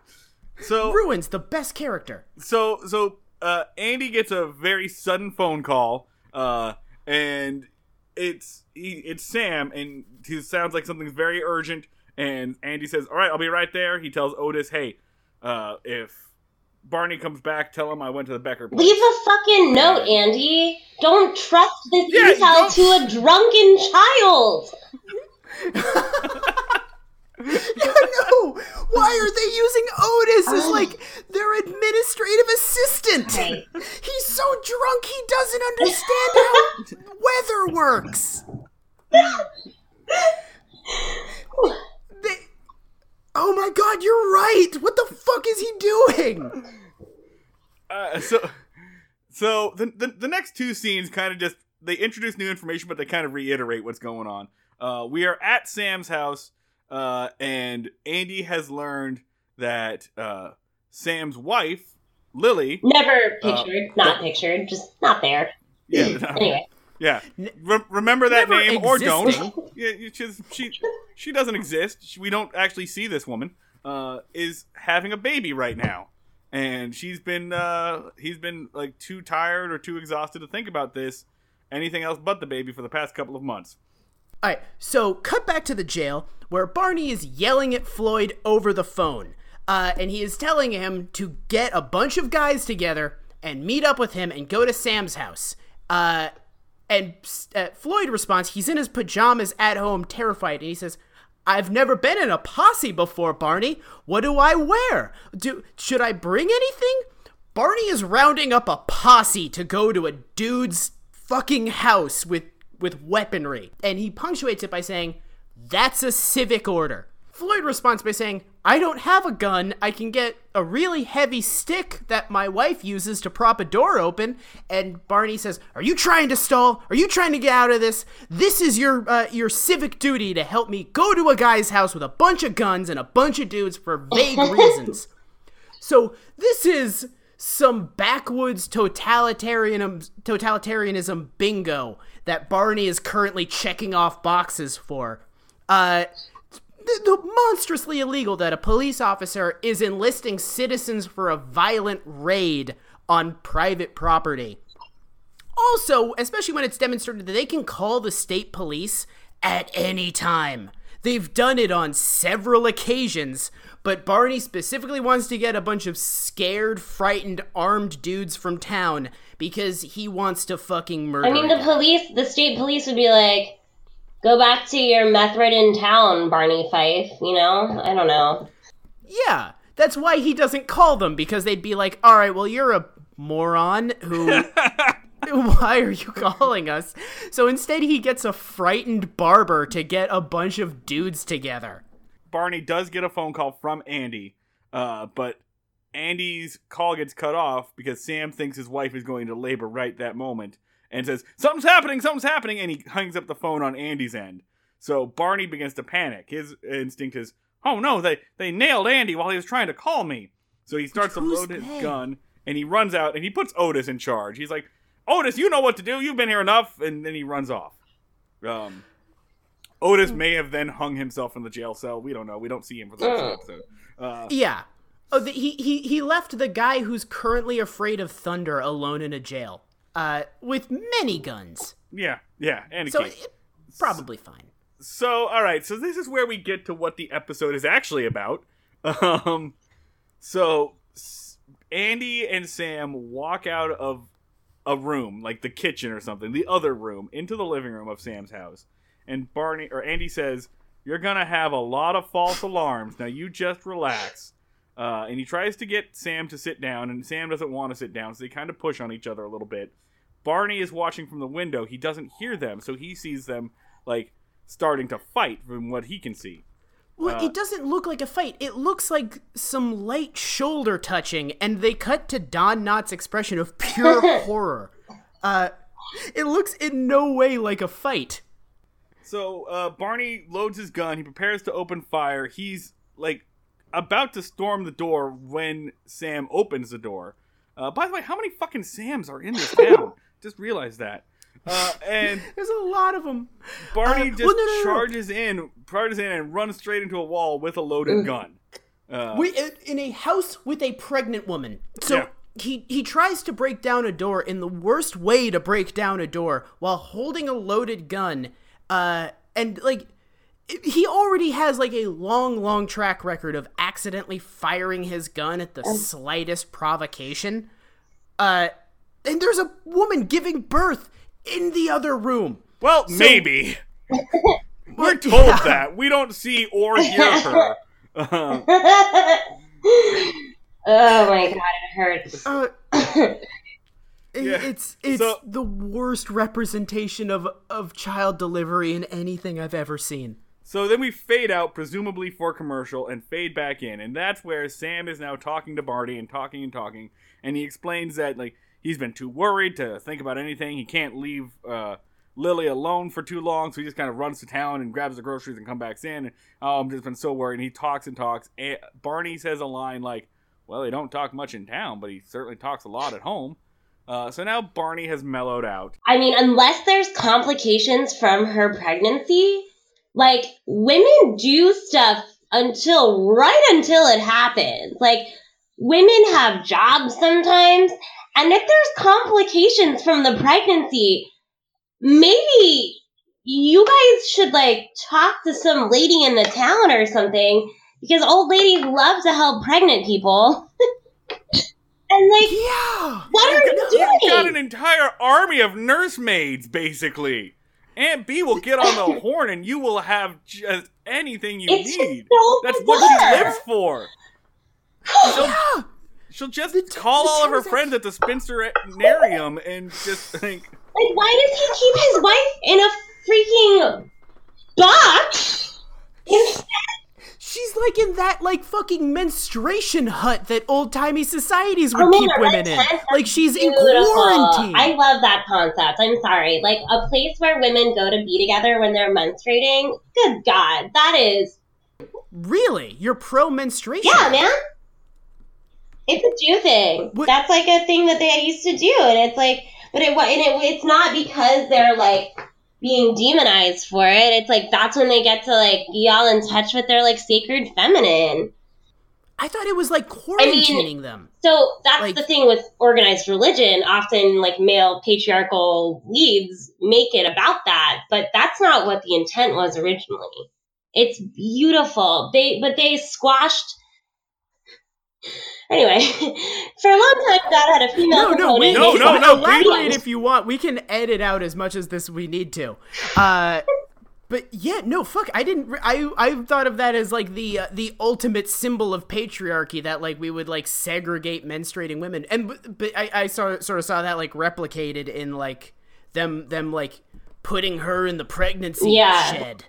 So ruins the best character. so so uh, Andy gets a very sudden phone call, uh, and it's he, it's Sam, and he sounds like something's very urgent. And Andy says, "All right, I'll be right there." He tells Otis, "Hey, uh, if Barney comes back, tell him I went to the Becker place." Leave a fucking note, Andy. Don't trust this Yeah, intel to a drunken child. no, why are they using Otis as like their administrative assistant? Right. He's so drunk he doesn't understand how weather works. They, oh my god, you're right. What the fuck is he doing? Uh, so so the, the the next two scenes kind of just they introduce new information but they kind of reiterate what's going on uh, we are at sam's house uh, and andy has learned that uh, sam's wife lily Never Uh, pictured, not pictured, just not there. yeah Anyway, yeah. Re- remember that Never name or don't. yeah you- she's, she she doesn't exist. We don't actually see this woman uh, is having a baby right now. And she's been uh he's been like too tired or too exhausted to think about this anything else but the baby for the past couple of months All right, so cut back to the jail where Barney is yelling at Floyd over the phone. Uh, and he is telling him to get a bunch of guys together and meet up with him and go to Sam's house. Uh, and uh, Floyd responds, he's in his pajamas at home, terrified, and he says, I've never been in a posse before, Barney. What do I wear? Do should I bring anything? Barney is rounding up a posse to go to a dude's fucking house with with weaponry, and he punctuates it by saying, "That's a civic order." Floyd responds by saying, I don't have a gun. I can get a really heavy stick that my wife uses to prop a door open. And Barney says, Are you trying to stall? Are you trying to get out of this? This is your uh, your civic duty to help me go to a guy's house with a bunch of guns and a bunch of dudes for vague reasons. So this is some backwoods totalitarianism, totalitarianism bingo that Barney is currently checking off boxes for. Uh, the, the monstrously illegal that a police officer is enlisting citizens for a violent raid on private property. Also, especially when it's demonstrated that they can call the state police at any time. They've done it on several occasions, but Barney specifically wants to get a bunch of scared, frightened, armed dudes from town because he wants to fucking murder. I mean, the them. police, the state police would be like, go back to your meth ridden town, Barney Fife, you know? I don't know. Yeah, that's why he doesn't call them because they'd be like, "All right, well, you're a moron who why are you calling us?" So instead he gets a frightened barber to get a bunch of dudes together. Barney does get a phone call from Andy, uh, but Andy's call gets cut off because Sam thinks his wife is going to labor right that moment and says, Something's happening, something's happening, and he hangs up the phone on Andy's end. So Barney begins to panic. His instinct is, Oh no, they, they nailed Andy while he was trying to call me. So he starts to load his they? gun and he runs out and he puts Otis in charge. He's like, Otis, you know what to do. You've been here enough. And then he runs off. Um, Otis may have then hung himself in the jail cell. We don't know. We don't see him for the rest of the episode. Uh, Yeah. Oh, the, he he he left the guy who's currently afraid of thunder alone in a jail. Uh, with many guns. yeah, yeah, and a So it, probably fine. So, all right. So this is where we get to what the episode is actually about. Um, so Andy and Sam walk out of a room, like the kitchen or something, the other room, into the living room of Sam's house. And Barney or Andy says, "You're gonna have a lot of false alarms. Now you just relax." Uh, and he tries to get Sam to sit down, and Sam doesn't want to sit down, so they kind of push on each other a little bit. Barney is watching from the window. He doesn't hear them, so he sees them like starting to fight from what he can see. Well, Uh, it doesn't look like a fight. It looks like some light shoulder touching, and they cut to Don Knotts' expression of pure horror. Uh, it looks in no way like a fight. So uh, Barney loads his gun. He prepares to open fire. He's like about to storm the door when Sam opens the door. Uh, by the way, how many fucking Sams are in this town? Just realized that. Uh, and There's a lot of them. Barney Uh, just well, no, no, no, no. charges in, charges in, and runs straight into a wall with a loaded gun. Uh, We in a house with a pregnant woman. So Yeah. he he tries to break down a door in the worst way to break down a door while holding a loaded gun. Uh, and like he already has like a long, long track record of accidentally firing his gun at the slightest provocation. Uh, and there's a woman giving birth in the other room. well, maybe. We're told that. We don't see or hear her. Oh my god, it hurts. Uh, Yeah, It's it's so- the worst representation of of child delivery in anything I've ever seen. So then we fade out, presumably for commercial, and fade back in, and that's where Sam is now talking to Barney and talking and talking, and he explains that like he's been too worried to think about anything. He can't leave uh, Lily alone for too long, so he just kind of runs to town and grabs the groceries and comes back in. And, oh, I'm just been so worried. And he talks and talks. And Barney says a line like, "Well, they don't talk much in town, but he certainly talks a lot at home." Uh, so now Barney has mellowed out. I mean, unless there's complications from her pregnancy, like women do stuff until right until it happens. Like women have jobs sometimes, and if there's complications from the pregnancy, maybe you guys should like talk to some lady in the town or something because old ladies love to help pregnant people. and like, Yeah. what are you doing? You've got an entire army of nursemaids, basically. Aunt Bee will get on the horn, and you will have just anything you It's need. so That's what she lives for. She'll, Yeah. she'll just The- call the all of her friends at the Spinsternarium and just think, Like, why does he keep his wife in a freaking box? Instead, She's like in that like fucking menstruation hut that old timey societies would Oh, keep women in. Like she's in quarantine. I love that concept. I'm sorry. Like a place where women go to be together when they're menstruating. Good God, that is Really? You're pro menstruation? yeah, man. It's a Jew thing. What- That's like a thing that they used to do, and it's like, but it and it, it's not because they're like being demonized for it. It's like that's when they get to like be all in touch with their like sacred feminine. I thought it was like quarantining them. So that's Like- the thing with organized religion. Often, like male patriarchal leads make it about that, but that's not what the intent was originally. It's beautiful. They but they squashed. Anyway, for a long time, God had a female No, no, we, component. No, no, no, Elaborate if you want. We can edit out as much as this we need to. Uh, but yeah, no, fuck. I didn't. re- I I thought of that as like the uh, the ultimate symbol of patriarchy that like we would like segregate menstruating women, and but, but I I saw sort of saw that like replicated in like them them like putting her in the pregnancy Yeah. shed.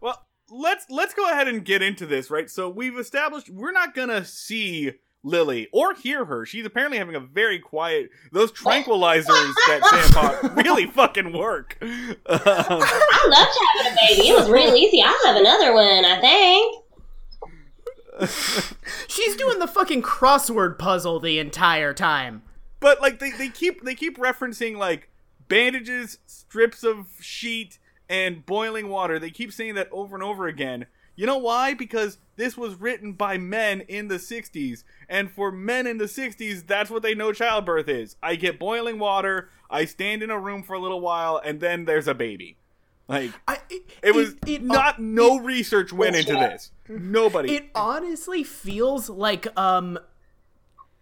well, let's let's go ahead and get into this, right? So we've established we're not gonna see Lily or hear her. She's apparently having a very quiet. Those tranquilizers that Sam bought really fucking work. Um, I loved having a baby. It was real easy. I'll have another one. I think. She's doing the fucking crossword puzzle the entire time. but like they, they keep they keep referencing like bandages, strips of sheet, and boiling water. They keep saying that over and over again. You know why? Because this was written by men in the 60s. And for men in the 60s, that's what they know childbirth is. I get boiling water, I stand in a room for a little while, and then there's a baby. Like, I, it was it- not, no research went into this. Nobody. it honestly feels like um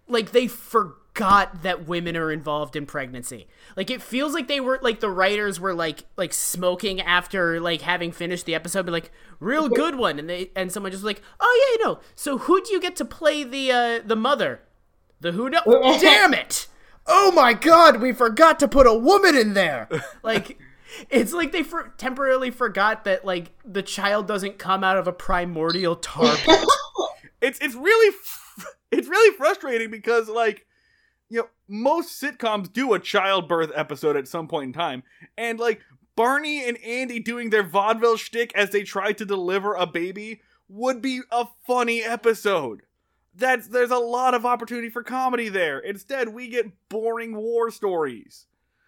like they forgot that women are involved in pregnancy. Like it feels like they were like the writers were like like smoking after like having finished the episode be like real good one. And they and someone just was like oh yeah you know. So who do you get to play the uh the mother? The who damn it! Oh my god, we forgot to put a woman in there. Like, it's like they for- temporarily forgot that like the child doesn't come out of a primordial tar pit. it's it's really f- it's really frustrating because like you know most sitcoms do a childbirth episode at some point in time and like barney and andy doing their vaudeville shtick as they try to deliver a baby would be a funny episode that's there's a lot of opportunity for comedy there instead we get boring war stories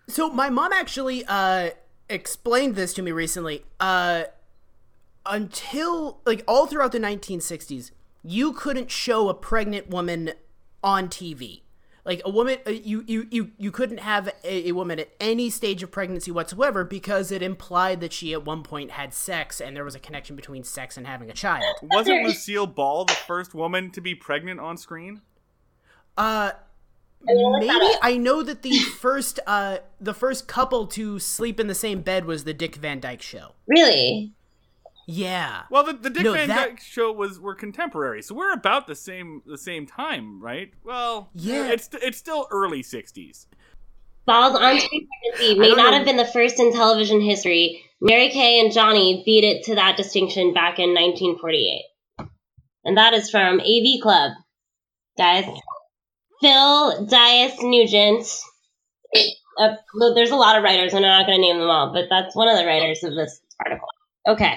So my mom actually uh explained this to me recently. Uh until like all throughout the 1960s, you couldn't show a pregnant woman on TV. Like a woman uh, you you you you couldn't have a, a woman at any stage of pregnancy whatsoever because it implied that she at one point had sex and there was a connection between sex and having a child. wasn't lucille ball the first woman to be pregnant on screen Uh maybe. I know that the first uh the first couple to sleep in the same bed was the Dick Van Dyke show. Really? Yeah. Well, the, the Dick No, Van that- Dyke show was were contemporary, so we're about the same the same time, right? Well, Yeah. it's it's still early '60s. Ball's on-screen pregnancy may don't know. have been the first in television history. Mary Kay and Johnny beat it to that distinction back in 1948. And that is from AV Club. Guys, Phil Dyess-Nugent. Uh, there's a lot of writers, and I'm not going to name them all, but that's one of the writers of this article. Okay.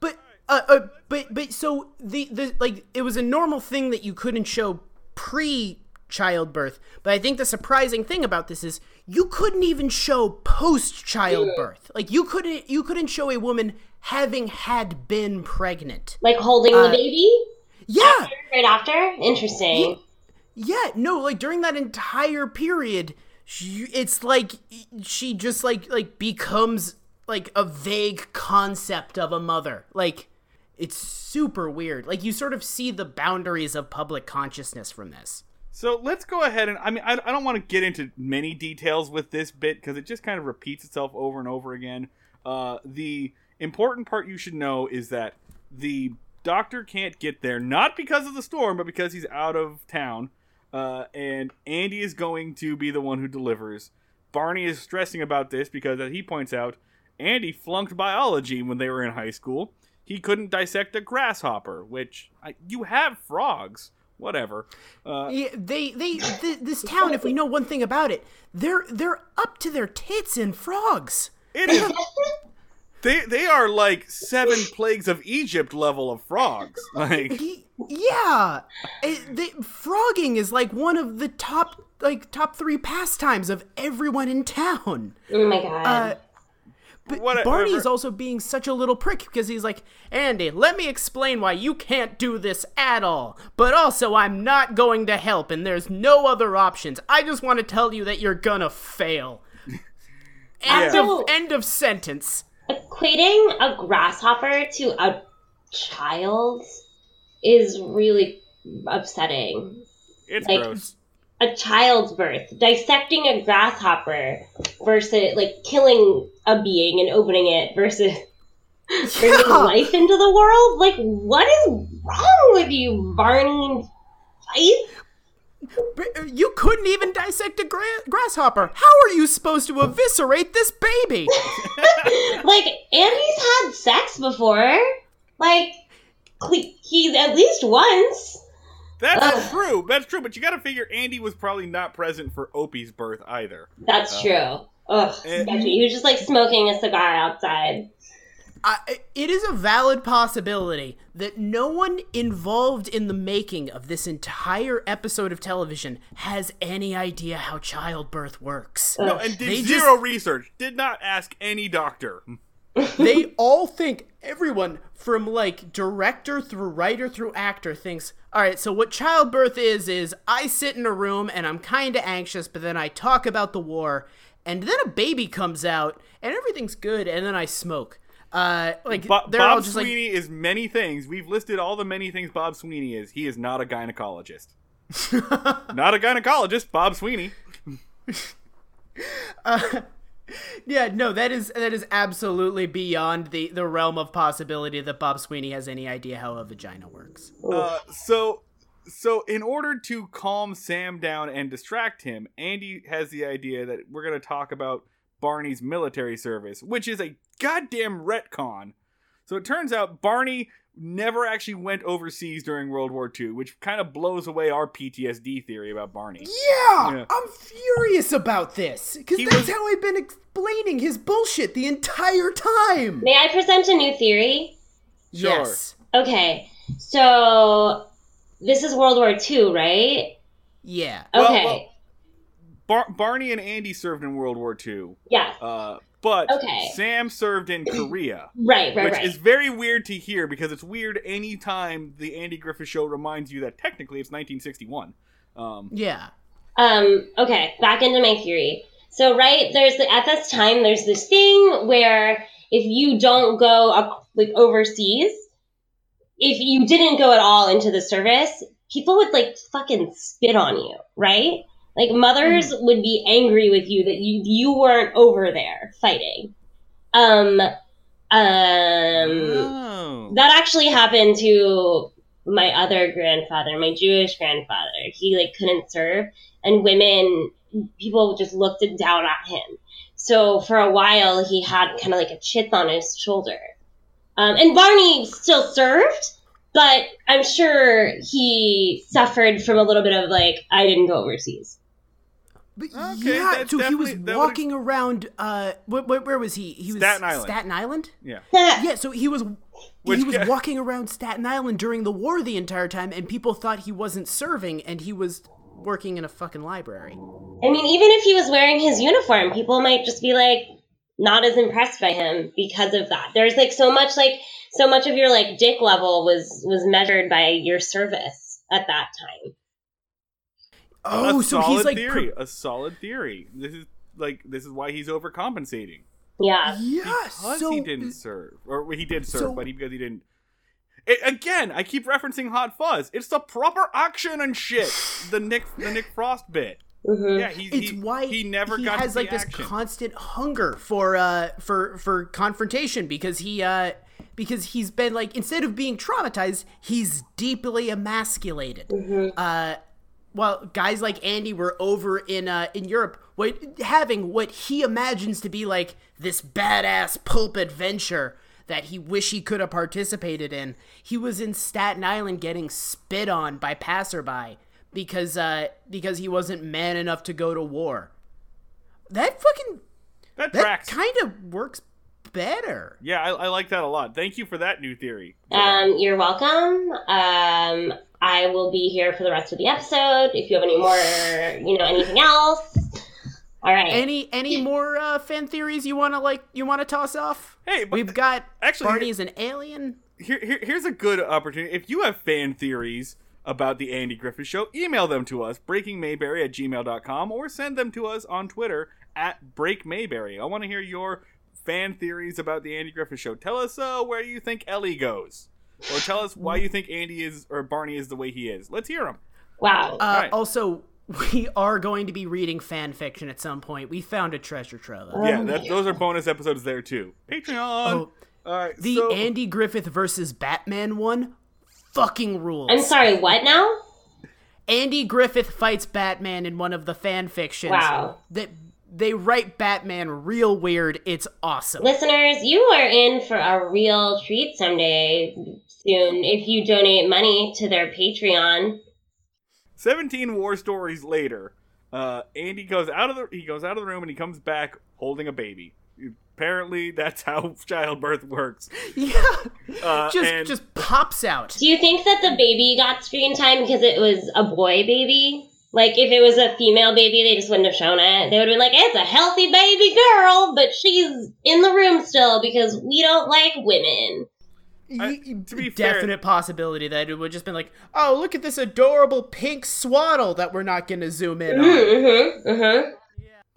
But uh, uh but but so the the like it was a normal thing that you couldn't show pre childbirth. But I think the surprising thing about this is you couldn't even show post childbirth. Like you couldn't you couldn't show a woman having had been pregnant. Like holding Uh, the baby Yeah. right after? Interesting. Yeah, no, like during that entire period, she, it's like she just like like becomes like a vague concept of a mother. Like it's super weird. Like you sort of see the boundaries of public consciousness from this. So let's go ahead and I mean I, I don't want to get into many details with this bit because it just kind of repeats itself over and over again. Uh, the important part you should know is that the doctor can't get there not because of the storm, but because he's out of town. Uh, and Andy is going to be the one who delivers. Barney is stressing about this because, as he points out, Andy flunked biology when they were in high school. He couldn't dissect a grasshopper, which I, you have frogs. Whatever. Uh, Yeah, they they th- this town. If we know one thing about it, they're they're up to their tits in frogs. It is. they they are like seven plagues of Egypt level of frogs. Like Y- Yeah, it, they, frogging is like one of the top like top three pastimes of everyone in town. Oh my god. Uh, But Whatever. Barney is also being such a little prick because he's like, Andy, let me explain why you can't do this at all. But also, I'm not going to help, and there's no other options. I just want to tell you that you're gonna fail. End, Yeah. of, end of sentence. equating a grasshopper to a child is really upsetting. it's like- gross. A child's birth, dissecting a grasshopper versus like killing a being and opening it versus bringing Yeah. life into the world. Like, what is wrong with you, Barney? Fife? You couldn't even dissect a gra- grasshopper. How are you supposed to eviscerate this baby? like Andy's had sex before. Like he's at least once. That's Ugh. true. That's true. But you got to figure Andy was probably not present for Opie's birth either. That's true. Ugh, Eh. sketchy. He was just like smoking a cigar outside. I, it is a valid possibility that no one involved in the making of this entire episode of television has any idea how childbirth works. No, and did They just- zero research. Did not ask any doctor. they all think everyone from like director through writer through actor thinks all right so what childbirth is is i sit in a room and i'm kind of anxious but then i talk about the war and then a baby comes out and everything's good and then i smoke uh like Bo- Bob Sweeney is many things. We've listed all the many things Bob Sweeney is. He is not a gynecologist. not a gynecologist, Bob Sweeney. like yeah no that is that is absolutely beyond the the realm of possibility that bob sweeney has any idea how a vagina works Uh, so so in order to calm Sam down and distract him, Andy has the idea that we're going to talk about Barney's military service, which is a goddamn retcon. So it turns out Barney never actually went overseas during World War II, which kind of blows away our PTSD theory about Barney. Yeah, Yeah. I'm furious about this because that's was- how I've been explaining his bullshit the entire time. May I present a new theory? Sure. Yes. Okay, so this is World War II, right? Yeah. Well, Okay, well- Bar- Barney and Andy served in World War II, yeah, uh, but Okay. Sam served in Korea. right, right, which right. is very weird to hear because it's weird anytime the Andy Griffith Show reminds you that technically it's 1961. Um, Yeah. Um, okay, back into my theory. So, right, there's the, at this time, there's this thing where if you don't go up, like overseas, if you didn't go at all into the service, people would like fucking spit on you, right? Like mothers would be angry with you that you you weren't over there fighting. Um, um, oh. that actually happened to my other grandfather, my Jewish grandfather. He like couldn't serve, and women, people just looked down at him. So for a while, he had kind of like a chip on his shoulder. Um, and Barney still served, but I'm sure he suffered from a little bit of like, I didn't go overseas. But Okay, yeah, that's so he was definitely- that walking around. Uh, wh- wh- where was he? He was Staten Island. Staten Island. yeah. Yeah, so he was Which he was guy- walking around Staten Island during the war the entire time, and people thought he wasn't serving, and he was working in a fucking library. I mean, even if he was wearing his uniform, people might just be like not as impressed by him because of that. There's like so much like so much of your like dick level was was measured by your service at that time. Oh, a so solid he's like theory. pro- a solid theory. This is like this is why he's overcompensating Yeah. yeah, because so he didn't serve, or he did serve, so- but he because he didn't. It, again, I keep referencing Hot Fuzz. It's the proper action and shit. The Nick the Nick Frost bit. hmm Yeah, he it's he, why he never he got has to like the this action. constant hunger for uh for for confrontation because he uh because he's been like instead of being traumatized he's deeply emasculated uh well guys like andy were over in uh in europe what having what he imagines to be like this badass pulp adventure that he wish he could have participated in. He was in staten island getting spit on by passerby because uh because he wasn't man enough to go to war. That fucking that that kind of works better yeah, I, I like that a lot. Thank you for that new theory. Um, you're welcome. Um, I will be here for the rest of the episode. If you have any more, you know, anything else. All right. any any more uh fan theories you want to like you want to toss off Hey, but we've got actually- barney as an alien here, here, here's a good opportunity. If you have fan theories about the Andy Griffith Show, email them to us, breakingmayberry at gmail.com, or send them to us on Twitter at breakmayberry. I want to hear your fan theories about the Andy Griffith Show. Tell us uh, where you think Ellie goes. Or tell us why you think Andy is, or Barney is the way he is. Let's hear them. wow. uh Right. also we are going to be reading fan fiction at some point we found a treasure trove of it. yeah, that, those are bonus episodes there too. Patreon. Oh, All right, the so, andy griffith versus batman one fucking rules I'm sorry. What now? andy griffith fights batman in one of the fan fictions Wow. that they write batman real weird. It's awesome. Listeners, you are in for a real treat someday soon if you donate money to their Patreon. 17 war stories later uh, andy goes out of the he goes out of the room and he comes back holding a baby. Apparently that's how childbirth works. Yeah. Uh, just and just pops out. Do you think that the baby got screen time because it was a boy baby? Like if it was a female baby, they just wouldn't have shown it. They would have been like, "It's a healthy baby girl, but she's in the room still because we don't like women." I- Y- to be fair- definite possibility that it would just been like, oh, look at this adorable pink swaddle that we're not going to zoom in on. Mm-hmm. Mm-hmm.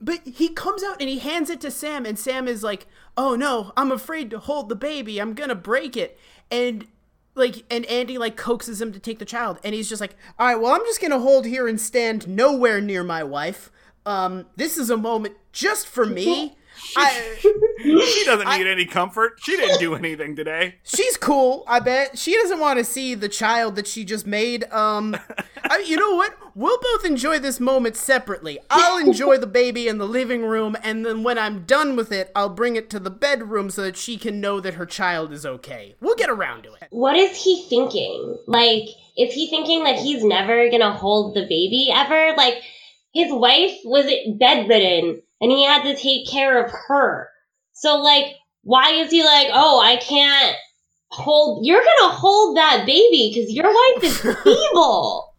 But he comes out and he hands it to Sam, and Sam is like, oh no, I'm afraid to hold the baby. I'm going to break it. And like, and Andy like coaxes him to take the child, and he's just like, all right, well, I'm just going to hold here and stand nowhere near my wife. Um, this is a moment just for me. I, She doesn't need any comfort. She didn't do anything today. she's cool. I bet she doesn't want to see the child that she just made. Um, I, you know what? We'll both enjoy this moment separately. I'll enjoy the baby in the living room, and then when I'm done with it, I'll bring it to the bedroom so that she can know that her child is okay. We'll get around to it. What is he thinking? Like, is he thinking that he's never gonna hold the baby ever? Like, his wife was bedridden and he had to take care of her. So, like, why is he like, oh, I can't hold, you're gonna hold that baby because your wife is feeble.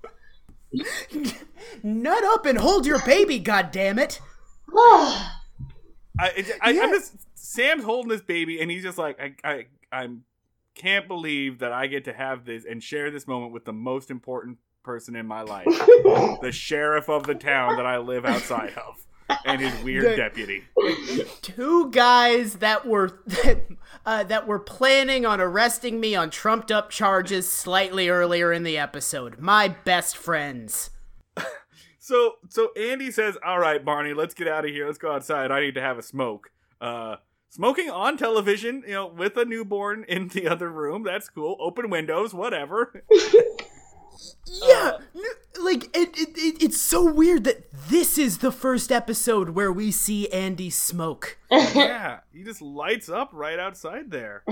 Nut up and hold your baby, goddammit. I, I, I Yeah. I'm just Sam's holding this baby, and he's just like, I, I, I'm can't believe that I get to have this and share this moment with the most important person in my life, the sheriff of the town that I live outside of, and his weird The- deputy. two guys that were that, uh, that were planning on arresting me on trumped up charges slightly earlier in the episode. My best friends. So, so Andy says, "All right, Barney, let's get out of here. Let's go outside. I need to have a smoke." Uh, smoking on television, you know, with a newborn in the other room. That's cool. Open windows, whatever. Yeah, n- like it, it, it, it's so weird that this is the first episode where we see Andy smoke. yeah, he just lights up right outside there.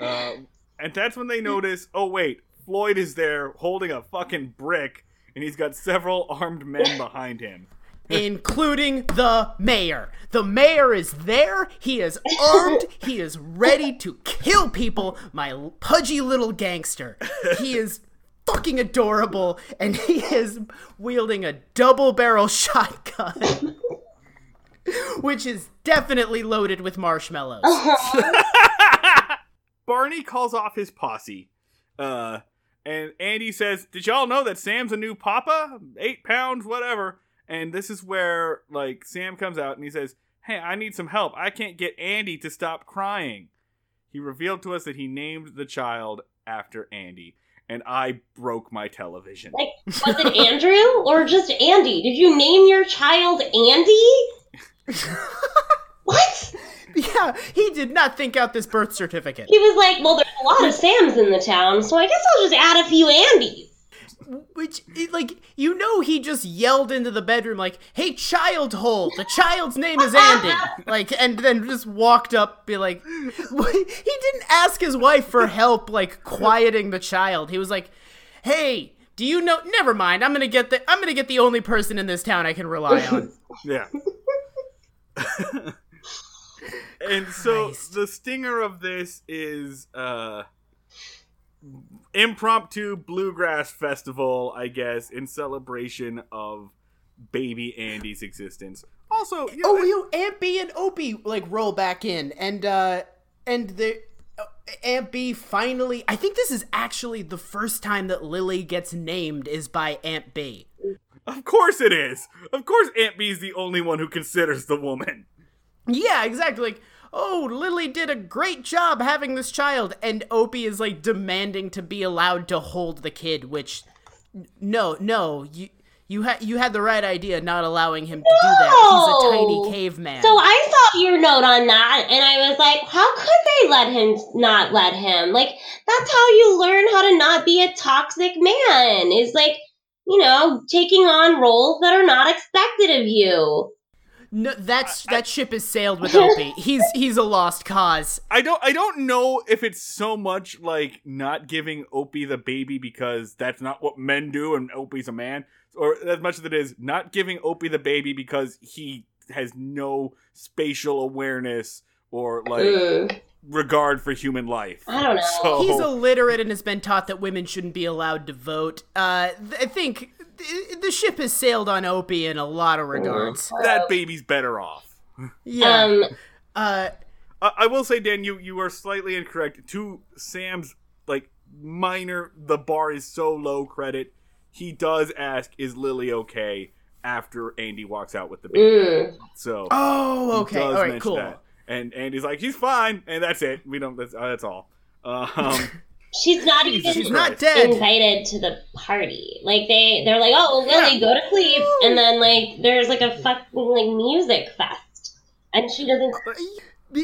Uh, and that's when they notice, oh wait, Floyd is there holding a fucking brick, and he's got several armed men behind him. including the mayor. The mayor is there. He is armed. He is ready to kill people. My pudgy little gangster. He is fucking adorable, and he is wielding a double barrel shotgun. Which is definitely loaded with marshmallows. Barney calls off his posse. Uh, and Andy says, Did y'all know that Sam's a new papa? Eight pounds, whatever. And this is where, like, Sam comes out and he says, Hey, I need some help. I can't get Andy to stop crying. He revealed to us that he named the child after Andy. And I broke my television. Like, was it Andrew or just Andy? Did you name your child Andy? what? yeah, he did not think out this birth certificate. He was like, well, there's a lot of Sams in the town, so I guess I'll just add a few Andys. Which, like, you know, he just yelled into the bedroom, like, hey, child hole, the child's name is Andy. like, and then just walked up, be like, he didn't ask his wife for help, like, quieting the child. He was like, hey, do you know, never mind, I'm gonna get the, I'm gonna get the only person in this town I can rely on. Yeah. and so Christ. the stinger of this is uh impromptu bluegrass festival, I guess, in celebration of baby Andy's existence. Also, you know, oh, you Aunt Bee and Opie like roll back in, and uh, and the uh, Aunt Bee finally. I think this is actually the first time that Lily gets named is by Aunt Bee. of course it is. Of course Aunt Bee is the only one who considers the woman. Yeah, exactly. Like, oh, Lily did a great job having this child, and Opie is like demanding to be allowed to hold the kid. Which, no, no, you. You had you had the right idea, not allowing him to do that. He's a tiny caveman. So I saw your note on that, and I was like, how could they let him not let him? Like, that's how you learn how to not be a toxic man, is like, you know, taking on roles that are not expected of you. No, that's that ship has sailed with Opie. He's he's a lost cause. I don't I don't know if it's so much like not giving Opie the baby because that's not what men do and Opie's a man, or as much as it is not giving Opie the baby because he has no spatial awareness or like Mm, regard for human life. I don't know. So He's illiterate and has been taught that women shouldn't be allowed to vote. Uh, th- I think th- the ship has sailed on Opie in a lot of regards. that baby's better off. Yeah. Um, uh, I, I will say, Dan, you you are slightly incorrect. To Sam's like minor, the bar is so low credit. He does ask, "Is Lily okay?" After Andy walks out with the baby. mm. So oh, okay. does All right, mention cool. that. And Andy's like, he's fine, and that's it. We don't. That's, uh, that's all. Um, she's not even She's not dead. invited to the party. Like they, they're like, "Oh, Lily, go to sleep," and then like there's like a fucking like music fest and she doesn't.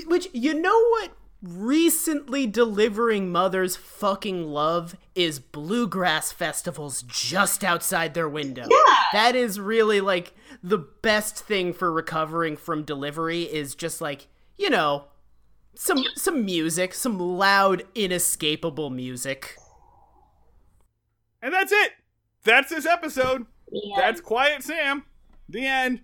Which you know what recently delivering mothers fucking love is bluegrass festivals just outside their window. Yeah. That is really like the best thing for recovering from delivery is just like, you know, some some music, some loud inescapable music. And that's it. That's this episode. Yeah. That's Quiet Sam. The end.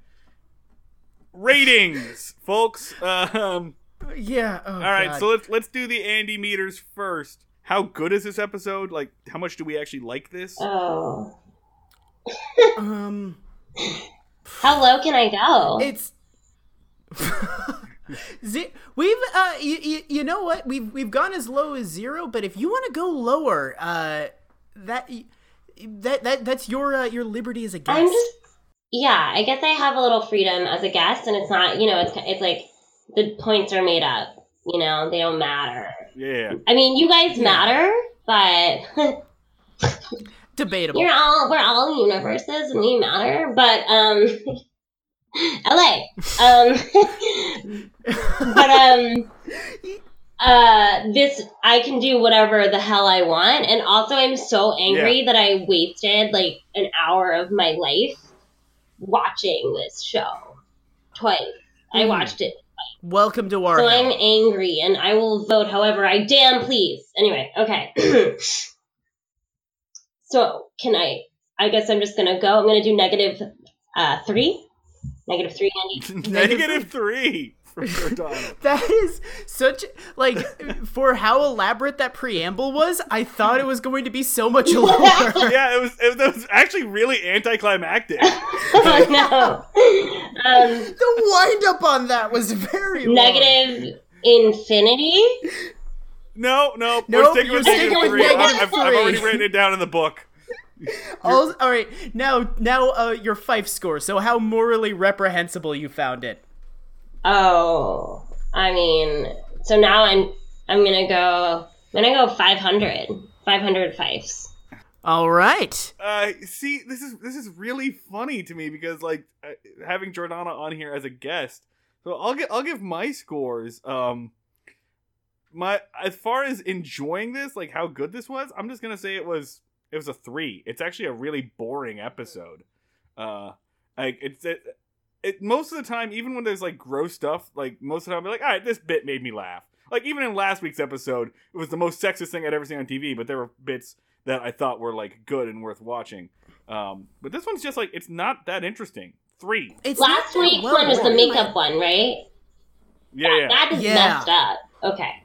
Ratings, folks. Um, Yeah. Oh, all right, God. so let's let's do the Andy meters first. How good is this episode? Like, how much do we actually like this? Oh, um how low can I go? It's Ze- we've uh you, you, you know what we've we've gone as low as zero but if you want to go lower uh that that that that's your uh, your liberty as a guest I'm just. Yeah, I guess I have a little freedom as a guest, and it's not. You know, it's it's like the points are made up. You know, they don't matter. Yeah. I mean, you guys matter, but debatable you're all we're all universes and we matter. But um, LA. Um, but um, uh, this I can do whatever the hell I want, and also I'm so angry that I wasted like an hour of my life watching this show twice. I Mhm. watched it welcome to our so. I'm angry and I will vote however I damn please. Anyway, okay. so can I? I guess I'm just gonna go. I'm gonna do negative uh, three. Negative three, Andy. Negative three for Jordana. that is such like for how elaborate that preamble was i thought it was going to be so much lower yeah, it was, it was. Actually really anticlimactic. oh no. Um, the wind up on that was very long. negative infinity. No, no, Nope, we're sticking you're with sticking with three. I- negative I've, I've already written it down in the book. All, all right, now now uh, your Fife score. So how morally reprehensible you found it? Oh, I mean, so now I'm I'm gonna go. I'm gonna go 500. 500 fifes. All right. Uh, see, this is this is really funny to me because like uh, having Jordana on here as a guest. So I'll get I'll give my scores. Um, my as far as enjoying this, like how good this was, I'm just gonna say it was it was a three. It's actually a really boring episode. Uh, like it's it, it most of the time, even when there's like gross stuff, like most of the time, I'll be like, all right, this bit made me laugh. Like even in last week's episode, it was the most sexist thing I'd ever seen on TV, but there were bits that I thought were like good and worth watching. Um, but this one's just like it's not that interesting. Three. It's Last not week's well one was the makeup one, right? Yeah, yeah. That is Yeah. messed up. Okay.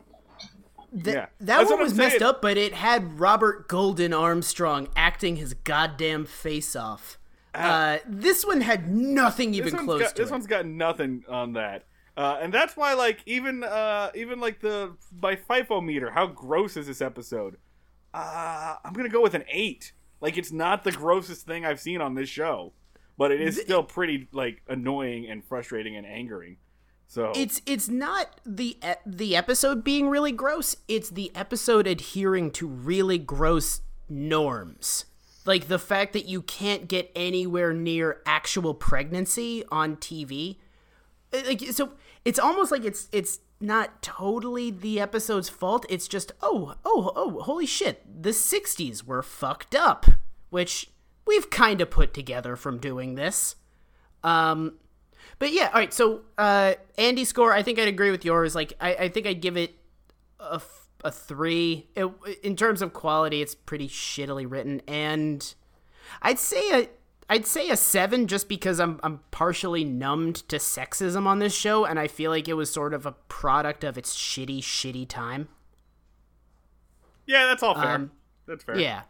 Th- Yeah. That That's one was I'm messed up, but it had Robert Golden Armstrong acting his goddamn face off. Uh, this one had nothing even close got, to this it. one's got nothing on that. Uh, and that's why, like, even uh, even like the by FIFO meter, how gross is this episode? Uh, I'm gonna go with an eight. Like, it's not the grossest thing I've seen on this show, but it is still pretty like annoying and frustrating and angering. So It's it's not the the episode being really gross. It's the episode adhering to really gross norms. Like the fact that you can't get anywhere near actual pregnancy on TV. Uh, Like so it's almost like it's it's not totally the episode's fault. It's just oh, oh, oh, holy shit. The 60s were fucked up, which we've kind of put together from doing this. Um but yeah, all right. So uh, Andy score, I think I'd agree with yours. Like, I, I think I'd give it a, f- a three. It, in terms of quality, it's pretty shittily written, and I'd say a I'd say a seven just because I'm I'm partially numbed to sexism on this show, and I feel like it was sort of a product of its shitty, shitty time. yeah, that's all fair. Um, that's fair. Yeah,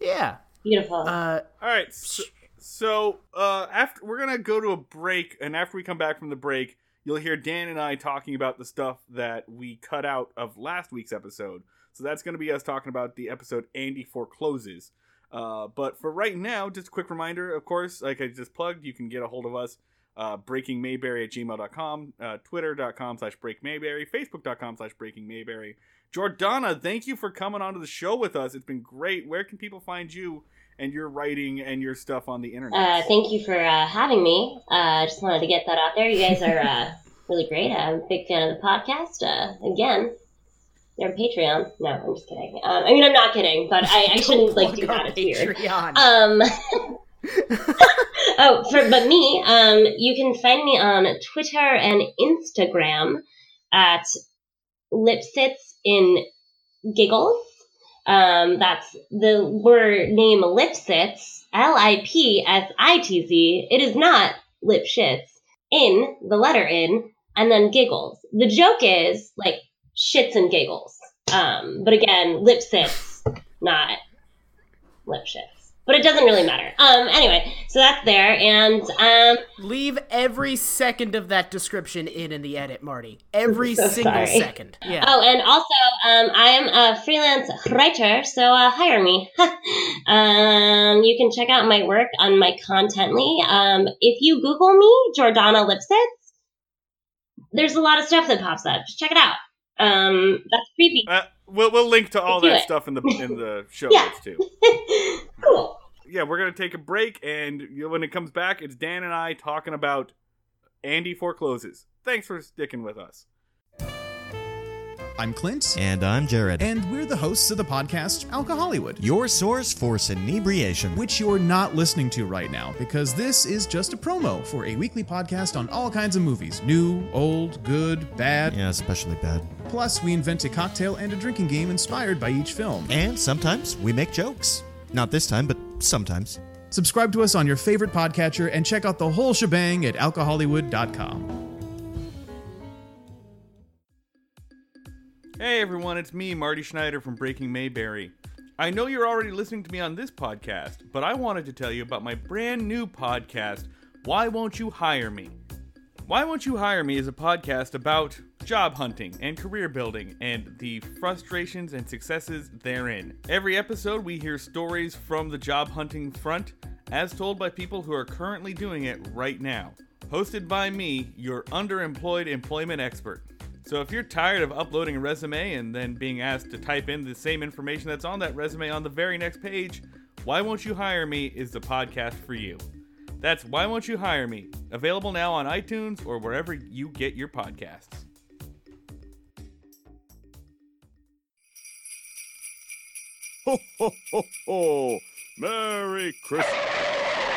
yeah. Beautiful. Uh, All right. So, so uh, after we're gonna go to a break, and after we come back from the break, you'll hear Dan and I talking about the stuff that we cut out of last week's episode. So that's gonna be us talking about the episode Andy forecloses. Uh, but for right now, just a quick reminder, of course, like I just plugged, you can get a hold of us. Uh, breakingmayberry at gmail.com, uh, twitter.com slash breakmayberry, facebook.com slash breakingmayberry. Jordana, thank you for coming onto the show with us. It's been great. Where can people find you and your writing and your stuff on the internet. Uh, thank you for uh, having me. I uh, just wanted to get that out there. You guys are uh, really great. I'm a big fan of the podcast. Uh, again, you're on Patreon. No, I'm just kidding. Um, I mean, I'm not kidding, but I, I shouldn't like do that. It's weird. Patreon. Um, oh, for but me, um, you can find me on Twitter and Instagram at Lipsitz in Giggles. Um, that's the word name Lipsitz, L I P S I T Z. It is not lip shits in the letter in and then giggles. The joke is like shits and giggles. Um, but again, lip sits, not lip shits. But it doesn't really matter. Um, anyway, so that's there, and um, Leave every second of that description in in the edit, Marty. Every so single sorry. second. Yeah. oh, and also um, I am a freelance writer, so uh, hire me. um, you can check out my work on my Contently. Um, if you Google me, Jordana Lipsitz, there's a lot of stuff that pops up. Just check it out. Um, that's creepy. Uh, we'll we'll link to all that stuff in the in the show Yeah. notes too. cool. Yeah, we're gonna take a break, and when it comes back, it's Dan and I talking about Andy forecloses. Thanks for sticking with us. I'm Clint, And I'm Jared. and we're the hosts of the podcast Alcohollywood, your source for inebriation. which you're not listening to right now because this is just a promo for a weekly podcast on all kinds of movies new, old, good, bad. Yeah, especially bad. Plus, we invent a cocktail and a drinking game inspired by each film. And sometimes we make jokes. Not this time, but sometimes. Subscribe to us on your favorite podcatcher and check out the whole shebang at alcohollywood.com. Hey everyone, it's me, Marty Schneider from Breaking Mayberry. I know you're already listening to me on this podcast, but I wanted to tell you about my brand new podcast, Why Won't You Hire Me? Why Won't You Hire Me is a podcast about job hunting and career building and the frustrations and successes therein. Every episode, we hear stories from the job hunting front, as told by people who are currently doing it right now. Hosted by me, your underemployed employment expert. So if you're tired of uploading a resume and then being asked to type in the same information that's on that resume on the very next page, Why Won't You Hire Me is the podcast for you. That's Why Won't You Hire Me, available now on iTunes or wherever you get your podcasts. Ho, ho, ho, ho. Merry Christmas.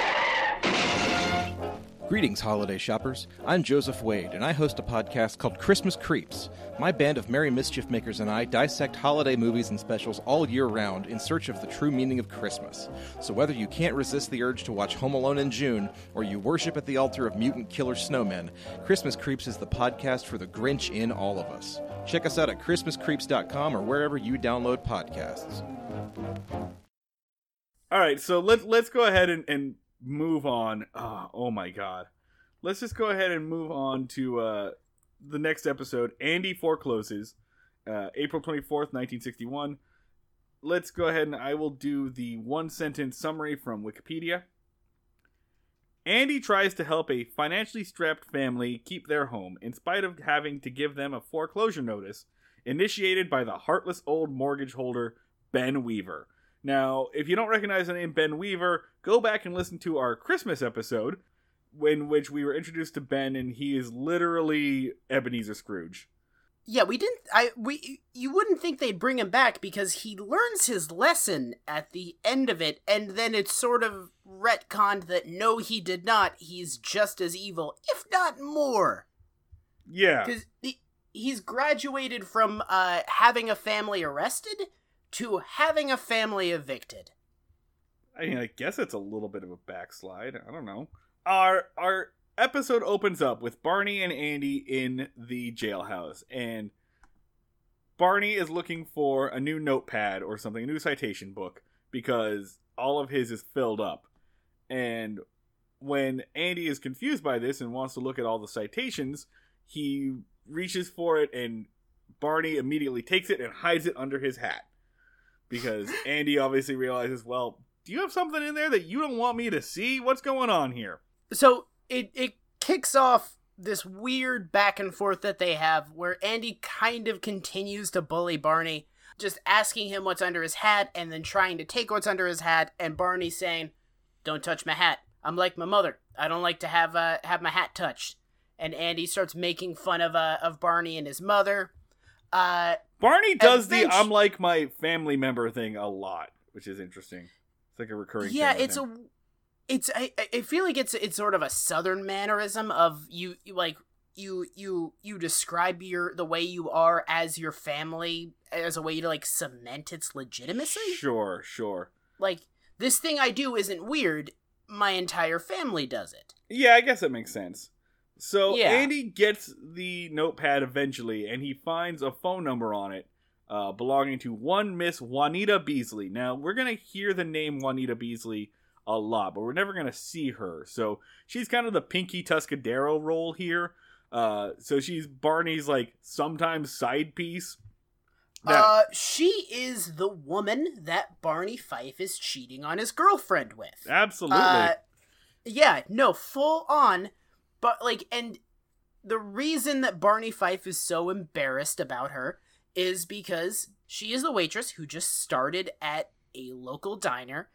Greetings, holiday shoppers. I'm Joseph Wade, and I host a podcast called Christmas Creeps. My band of merry mischief makers and I dissect holiday movies and specials all year round in search of the true meaning of Christmas. So whether you can't resist the urge to watch Home Alone in June, or you worship at the altar of mutant killer snowmen, Christmas Creeps is the podcast for the Grinch in all of us. Check us out at ChristmasCreeps.com or wherever you download podcasts. All right, so let's let's go ahead and, and move on. Oh, oh my god, let's just go ahead and move on to uh, the next episode. Andy forecloses, uh, April twenty fourth, nineteen sixty one. Let's go ahead and I will do the one sentence summary from Wikipedia. Andy tries to help a financially strapped family keep their home in spite of having to give them a foreclosure notice initiated by the heartless old mortgage holder Ben Weaver. Now, if you don't recognize the name Ben Weaver, go back and listen to our Christmas episode, in which we were introduced to Ben, and he is literally Ebenezer Scrooge. Yeah, we didn't. I we you wouldn't think they'd bring him back because he learns his lesson at the end of it, and then it's sort of retconned that no, he did not. He's just as evil, if not more, Yeah, because he's graduated from uh, having a family arrested to having a family evicted. I mean, I guess it's a little bit of a backslide. I don't know. Our our episode opens up with Barney and Andy in the jailhouse, and Barney is looking for a new notepad or something, a new citation book, because all of his is filled up. And when Andy is confused by this and wants to look at all the citations, he reaches for it, and Barney immediately takes it and hides it under his hat. Because Andy obviously realizes, well, do you have something in there that you don't want me to see? What's going on here? So it it kicks off this weird back and forth that they have where Andy kind of continues to bully Barney. just asking him what's under his hat and then trying to take what's under his hat and Barney saying, "Don't touch my hat. I'm like my mother. I don't like to have uh, have my hat touched." And Andy starts making fun of uh, of Barney and his mother. Uh, Barney does the I'm like my family member thing a lot, which is interesting. It's like a recurring. yeah, it's a it's I, I- feel like it's it's sort of a southern mannerism of you, you like you you you describe your the way you are as your family as a way to like cement its legitimacy Sure, sure. like this thing i do isn't weird my entire family does it Yeah, I guess that makes sense. So Yeah. Andy gets the notepad eventually, and he finds a phone number on it uh, belonging to one Miss Juanita Beasley. Now, we're going to hear the name Juanita Beasley a lot, but we're never going to see her. So she's kind of the Pinky Tuscadero role here. Uh, so she's Barney's, like, sometimes side piece. Now- uh she is the woman that barney fife is cheating on his girlfriend with absolutely. Uh, yeah, no, full on. But like, and the reason that Barney Fife is so embarrassed about her is because she is the waitress who just started at a local diner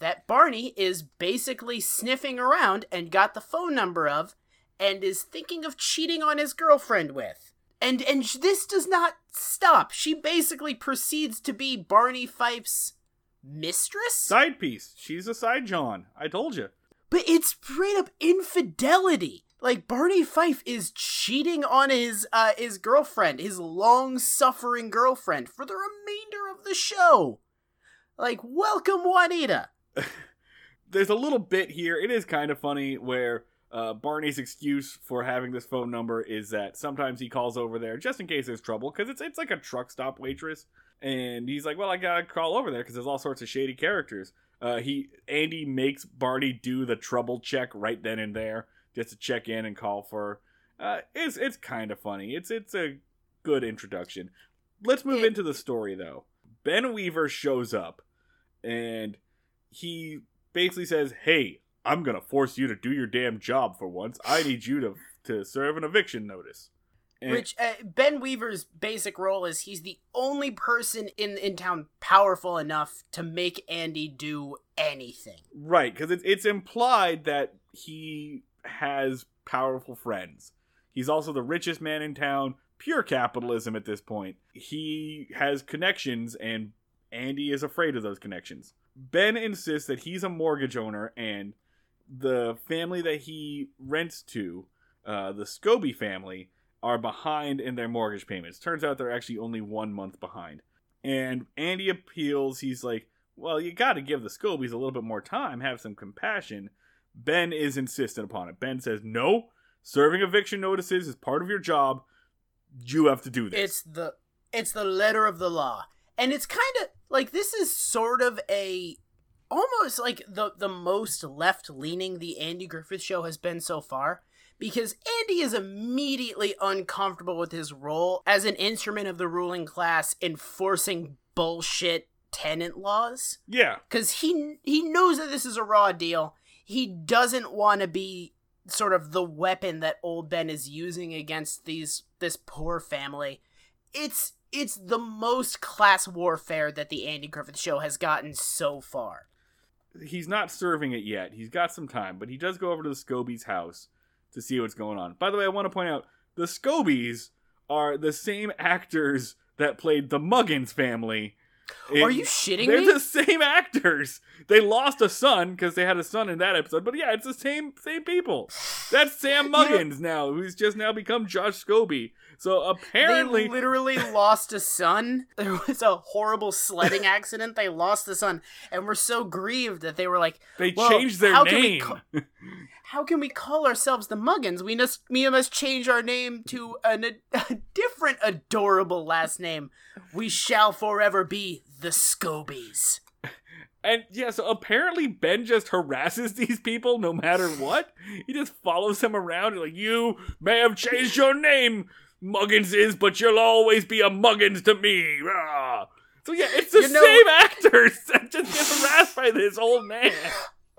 that Barney is basically sniffing around and got the phone number of and is thinking of cheating on his girlfriend with. And and this does not stop. She basically proceeds to be Barney Fife's mistress? side piece. She's a side John. I told you. But it's straight up infidelity. Like Barney Fife is cheating on his uh his girlfriend, his long-suffering girlfriend for the remainder of the show. Like welcome Juanita. there's a little bit here. It is kind of funny where uh, Barney's excuse for having this phone number is that sometimes he calls over there just in case there's trouble because it's it's like a truck stop waitress, and he's like, "Well, I gotta call over there because there's all sorts of shady characters." Uh, he Andy makes Barney do the trouble check right then and there just to check in and call for. Uh, it's it's kind of funny. It's it's a good introduction. Let's move It- into the story though. Ben Weaver shows up, and he basically says, "Hey, I'm gonna force you to do your damn job for once. I need you to to serve an eviction notice." And- Which uh, Ben Weaver's basic role is he's the only person in in town powerful enough to make Andy do anything. right, because it's it's implied that he has powerful friends. He's also the richest man in town. Pure capitalism at this point. He has connections, and Andy is afraid of those connections. Ben insists that he's a mortgage owner, and the family that he rents to, uh, the Scobie family, are behind in their mortgage payments. Turns out they're actually only one month behind. And Andy appeals. He's like, well, you got to give the Scobies a little bit more time, have some compassion. Ben is insistent upon it. Ben says, no, serving eviction notices is part of your job. You have to do this. It's the it's the letter of the law. And it's kind of like this is sort of a almost like the the most left leaning the Andy Griffith show has been so far because Andy is immediately uncomfortable with his role as an instrument of the ruling class enforcing bullshit tenant laws yeah. cuz he he knows that this is a raw deal. He doesn't want to be sort of the weapon that old Ben is using against these this poor family. It's it's the most class warfare that the Andy Griffith show has gotten so far. he's not serving it yet. He's got some time, but he does go over to the Scobies' house to see what's going on. By the way, I want to point out the Scobies are the same actors that played the Muggins family. Are you shitting me? They're the same actors. They lost a son because they had a son in that episode. But yeah, it's the same same people. That's Sam Muggins now, who's just now become Josh Scobie. So apparently, they literally lost a son. There was a horrible sledding accident. They lost a son, and were so grieved that they were like, they "Well, changed their how can we name. ca- "How can we call ourselves the Muggins? We must we must change our name to an, a different adorable last name. We shall forever be the Scobies." And yeah, so apparently Ben just harasses these people no matter what. He just follows them around like, you may have changed your name, Muggins is, but you'll always be a Muggins to me. Rah. So yeah, it's the You know- same actors that just get harassed by this old man.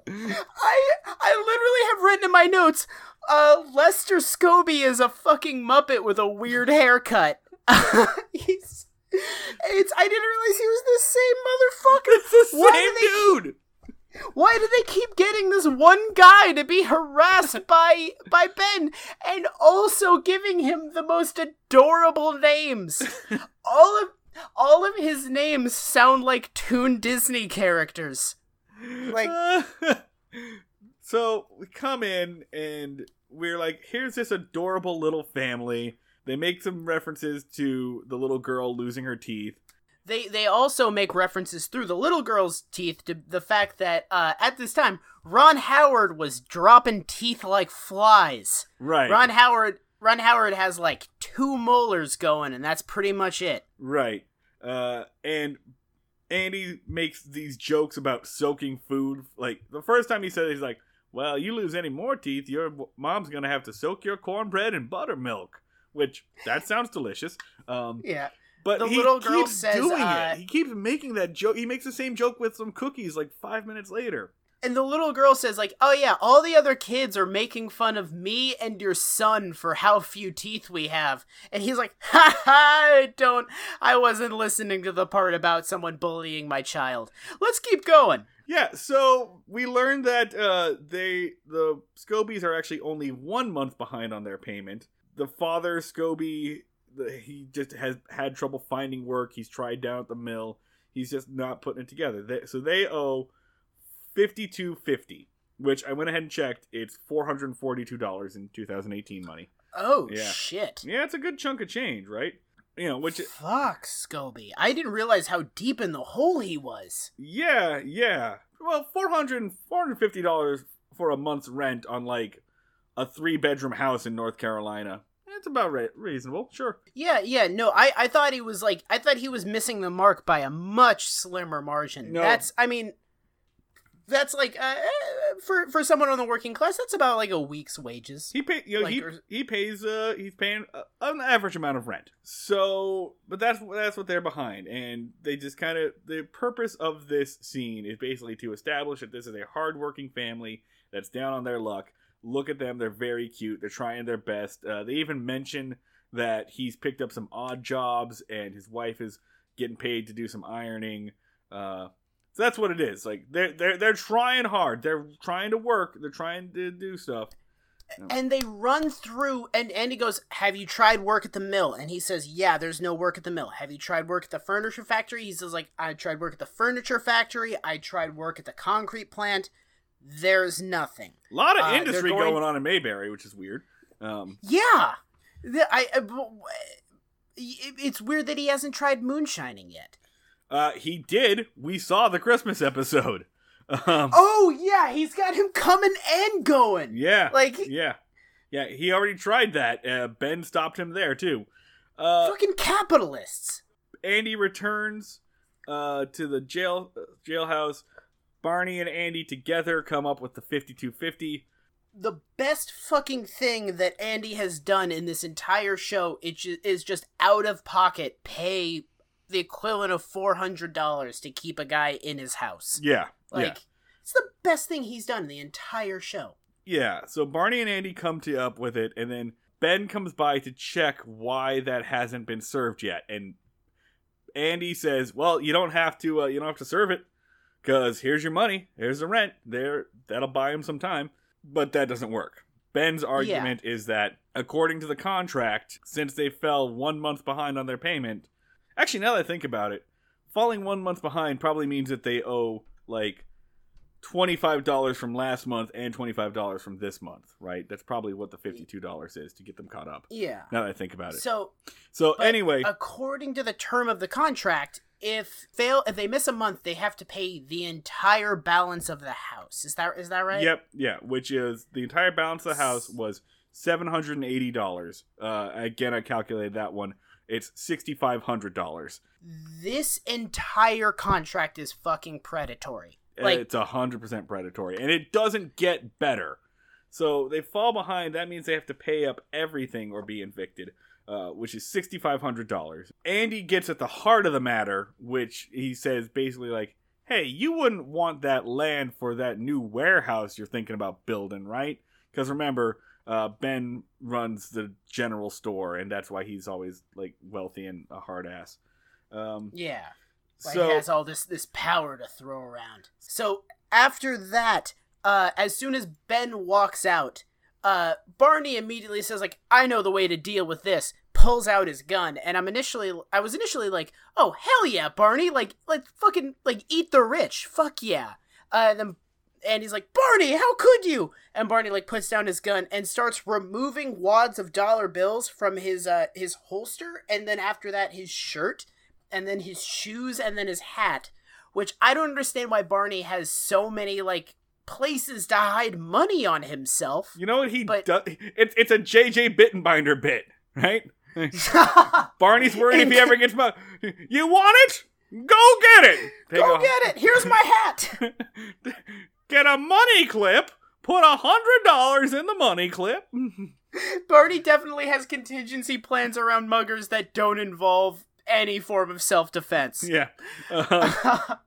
I I literally have written in my notes, uh, Lester Scobie is a fucking Muppet with a weird haircut. He's, it's I didn't realize he was the same motherfucker. It's the same Why dude. Why do they keep getting this one guy to be harassed by by Ben and also giving him the most adorable names? all of all of his names sound like Toon Disney characters. Like so we come in and we're like, here's this adorable little family. They make some references to the little girl losing her teeth. They they also make references through the little girl's teeth to the fact that uh, at this time Ron Howard was dropping teeth like flies. Right. Ron Howard Ron Howard has like two molars going, and that's pretty much it. Right. Uh, and Andy makes these jokes about soaking food. Like the first time he said it, he's like, "Well, you lose any more teeth, your mom's gonna have to soak your cornbread in buttermilk." Which that sounds delicious. Um, Yeah. But The he little girl keeps says, doing uh, it. He keeps making that joke. He makes the same joke with some cookies like five minutes later. And the little girl says, like, oh yeah, all the other kids are making fun of me and your son for how few teeth we have. And he's like, ha ha, I don't, I wasn't listening to the part about someone bullying my child. Let's keep going. Yeah, so we learned that uh, they the Scobies are actually only one month behind on their payment. The father Scobie, he just has had trouble finding work. He's tried down at the mill. He's just not putting it together. They, so they owe fifty two fifty, which I went ahead and checked. It's four hundred forty two dollars in two thousand eighteen money. Oh, Yeah. shit. Yeah, it's a good chunk of change, right? You know, which Fuck, Scobie. I didn't realize how deep in the hole he was. Yeah, yeah. Well, 400 $450 for a month's rent on like a three bedroom house in North Carolina. It's about re- reasonable, sure. Yeah, yeah, no, I, I thought he was like, I thought he was missing the mark by a much slimmer margin. No. That's, I mean, that's like, uh, eh, for, for someone on the working class, that's about like a week's wages. He pay, you know, Like, he, or- he pays uh he's paying uh, an average amount of rent. So, but that's that's what they're behind and they just kind of the purpose of this scene is basically to establish that this is a hardworking family that's down on their luck. Look at them, they're very cute. They're trying their best. Uh, they even mention that he's picked up some odd jobs and his wife is getting paid to do some ironing. Uh, so that's what it is. Like they're they're they're trying hard. They're trying to work. They're trying to do stuff. And they run through, and Andy goes, Have you tried work at the mill? And he says, Yeah, there's no work at the mill. Have you tried work at the furniture factory? He says, like, I tried work at the furniture factory. I tried work at the concrete plant. There's nothing. A lot of Uh, industry going- going on in Mayberry, which is weird. Um, Yeah. The- I, I- it's weird that he hasn't tried moonshining yet. uh, he did. We saw the Christmas episode. Um, Oh, yeah, he's got him coming and going. yeah, like- yeah, yeah. He already tried that. Uh, ben stopped him there too. Uh, Fucking capitalists. Andy returns uh, to the jail uh, jailhouse. Barney and Andy together come up with the fifty-two fifty. the best fucking thing that Andy has done in this entire show is just out of pocket pay the equivalent of four hundred dollars to keep a guy in his house. Yeah, Like yeah. it's the best thing he's done in the entire show. Yeah, so Barney and Andy come to up with it, and then Ben comes by to check why that hasn't been served yet. And Andy says, "Well, you don't have to. Uh, you don't have to serve it, because here's your money. Here's the rent. There, that'll buy him some time." But that doesn't work. Ben's argument is that, according to the contract, since they fell one month behind on their payment, actually, now that I think about it, falling one month behind probably means that they owe like $25 from last month and $25 from this month, right? That's probably what the $52 is to get them caught up. Yeah. Now that I think about it. So, So anyway, according to the term of the contract, if fail if they miss a month, they have to pay the entire balance of the house. Is that is that right? yep, yeah, which is the entire balance of the house was $780. Uh, again, I calculated that one. It's $6,500. This entire contract is fucking predatory. Like it's 100% predatory. And it doesn't get better. So they fall behind. That means they have to pay up everything or be evicted, uh, which is $6,500. Andy gets at the heart of the matter, which he says basically like, hey, you wouldn't want that land for that new warehouse you're thinking about building, right? Because remember, uh, Ben runs the general store, and that's why he's always like wealthy and a hard ass. Um, yeah. Like, So he has all this this power to throw around. So after that, uh, as soon as Ben walks out, uh, Barney immediately says like, "I know the way to deal with this." Pulls out his gun, and I'm initially, I was initially like, "Oh hell yeah, Barney! Like, like fucking like eat the rich, fuck yeah!" Uh, and then and he's like, Barney, how could you? And Barney like puts down his gun and starts removing wads of dollar bills from his uh his holster, and then after that his shirt, and then his shoes, and then his hat. Which I don't understand why Barney has so many like places to hide money on himself. you know what he But- does? It's it's a JJ Bittenbinder bit, right? Barney's worried if he ever gets money. You want it? Go get it. Take Go a- get it. Here's my hat. Get a money clip. Put a hundred dollars in the money clip. Barney definitely has contingency plans around muggers that don't involve any form of self-defense. yeah. Um,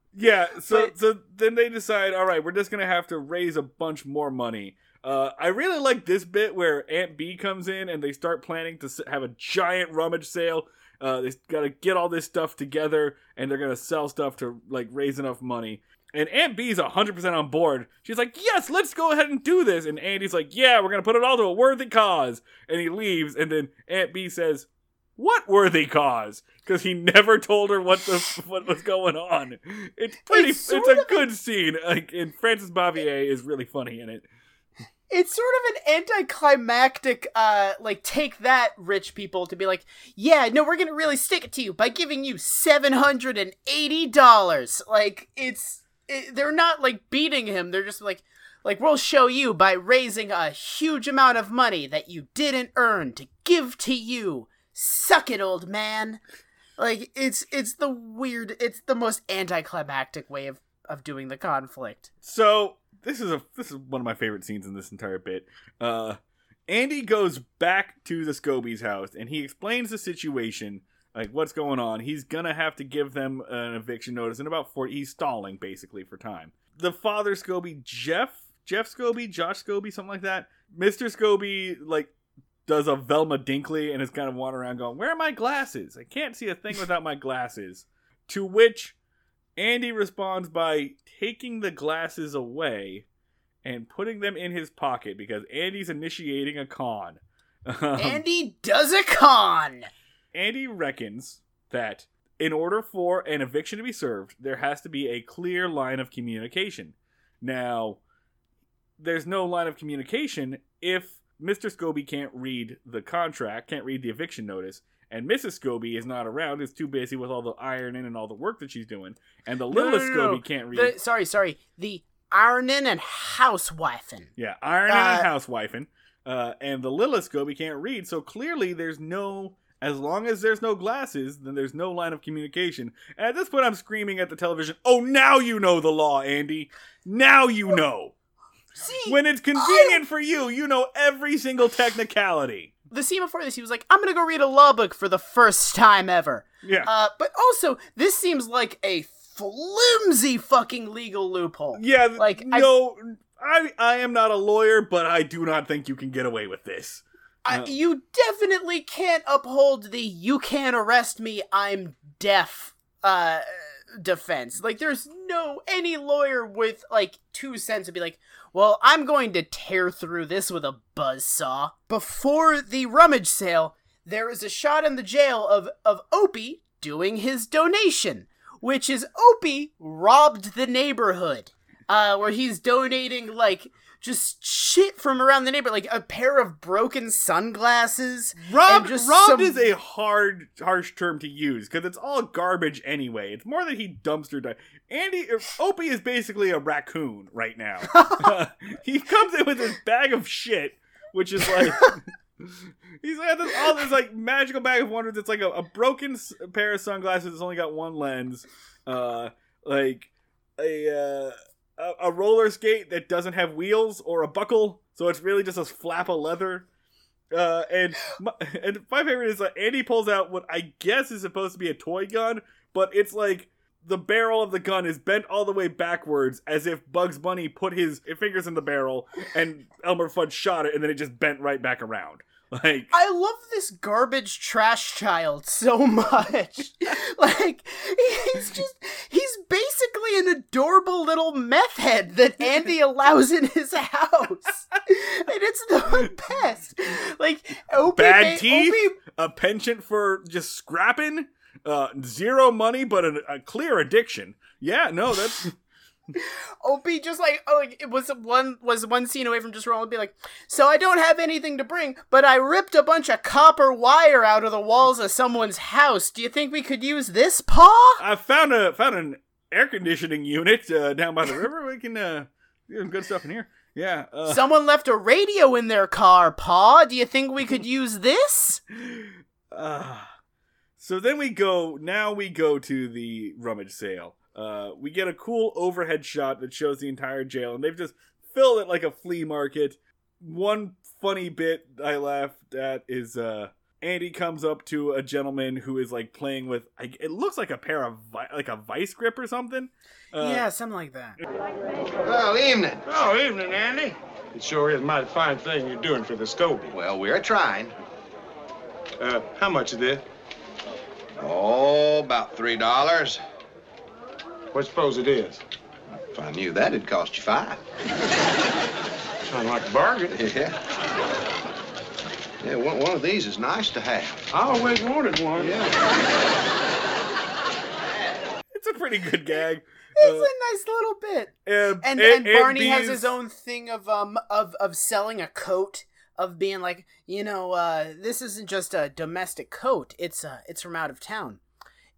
yeah. So But- so then they decide. All right, we're just gonna have to raise a bunch more money. Uh, I really like this bit where Aunt Bee comes in and they start planning to have a giant rummage sale. Uh, they got to get all this stuff together and they're gonna sell stuff to like raise enough money. And Aunt Bee's 100% on board. She's like, yes, let's go ahead and do this. And Andy's like, yeah, we're going to put it all to a worthy cause. And he leaves. And then Aunt Bee says, what worthy cause? Because he never told her what the what was going on. It's pretty. It's It's, a good scene. Like, and Frances Bavier is really funny in it. it's sort of an anticlimactic uh like take that rich people to be like yeah no we're gonna really stick it to you by giving you $780 like it's it, they're not like beating him they're just like like we'll show you by raising a huge amount of money that you didn't earn to give to you suck it old man like it's it's the weird it's the most anticlimactic way of of doing the conflict So this is a this is one of my favorite scenes in this entire bit. Uh, Andy goes back to the Scobies' house and he explains the situation, like what's going on. He's gonna have to give them an eviction notice in about four. He's stalling basically for time. The father Scobie, Jeff, Jeff Scobie, Josh Scobie, something like that. Mister Scobie, like. Does a Velma Dinkley and is kind of wandering around going, Where are my glasses? I can't see a thing without my glasses. To which Andy responds by taking the glasses away and putting them in his pocket because Andy's initiating a con. Um, andy does a con Andy reckons that in order for an eviction to be served, there has to be a clear line of communication. Now, there's no line of communication if Mr. Scobie can't read the contract, can't read the eviction notice, and Mrs. Scobie is not around, is too busy with all the ironing and all the work that she's doing, and the no, littlest no, no. Scobie can't read. The, sorry, sorry. The ironing and housewifing. Yeah, ironing Uh, and housewifing. Uh, and the littlest Scobie can't read, so clearly there's no. As long as there's no glasses, then there's no line of communication. And at this point, I'm screaming at the television, "Oh, now you know the law, Andy! Now you know! See, When it's convenient for you, you know every single technicality." the scene before this, he was like, "I'm gonna go read a law book for the first time ever." Yeah. Uh, but also, this seems like a flimsy fucking legal loophole. yeah, like, I- no, I, I am not a lawyer, but I do not think you can get away with this. I, Uh. you definitely can't uphold the "you can't arrest me, I'm deaf" uh, defense. Like, there's no any lawyer with like two cents to be like, "Well, I'm going to tear through this with a buzzsaw." Before the rummage sale, there is a shot in the jail of of Opie doing his donation, which is Opie robbed the neighborhood, uh, where he's donating like just shit from around the neighborhood, like a pair of broken sunglasses. Robbed, and just robbed some- is a hard, harsh term to use because it's all garbage anyway. It's more that he dumpster dive. Andy Opie is basically a raccoon right now. he comes in with this bag of shit, which is like he's got this all this like magical bag of wonders. It's like a, a broken s- pair of sunglasses that's only got one lens, uh, like a. Uh, a, a roller skate that doesn't have wheels or a buckle, so it's really just a flap of leather. Uh, and my, and my favorite is uh, Andy pulls out what I guess is supposed to be a toy gun, but it's like the barrel of the gun is bent all the way backwards, as if Bugs Bunny put his fingers in the barrel and Elmer Fudd shot it, and then it just bent right back around. Like, I love this garbage trash child so much. like he's just he's basically an adorable little meth head that Andy allows in his house. and it's the best. Like Opie Bad ma- teeth, Opie- a penchant for just scrapping, uh, zero money, but a, a clear addiction. Yeah, no, that's Opie just like oh like, it was one was one scene away from just rolling and be like, so I don't have anything to bring, but I ripped a bunch of copper wire out of the walls of someone's house. Do you think we could use this, Paw? I found a found an air conditioning unit uh, down by the river. We can uh, do some good stuff in here. Yeah. Uh, Someone left a radio in their car, Paw. Do you think we could use this? uh, so then we go. Now we go to the rummage sale. Uh, we get a cool overhead shot that shows the entire jail, and they've just filled it like a flea market. One funny bit I laughed at is uh, Andy comes up to a gentleman who is like playing with. I- It looks like a pair of vi- like a vice grip or something. Uh, yeah, something like that. Well, evening. Oh, evening, Andy. It sure is a mighty fine thing you're doing for the Scobie. Well, we're trying. Uh, how much is this? Oh, about three dollars. What suppose it is? If I knew that, it'd cost you five. Sound like a bargain. Yeah. Yeah, one, one of these is nice to have. I always wanted one. Yeah. It's a pretty good gag. It's Uh, a nice little bit. and, And and- and Barney and has his own thing of um of of selling a coat of being like you know uh this isn't just a domestic coat it's uh it's from out of town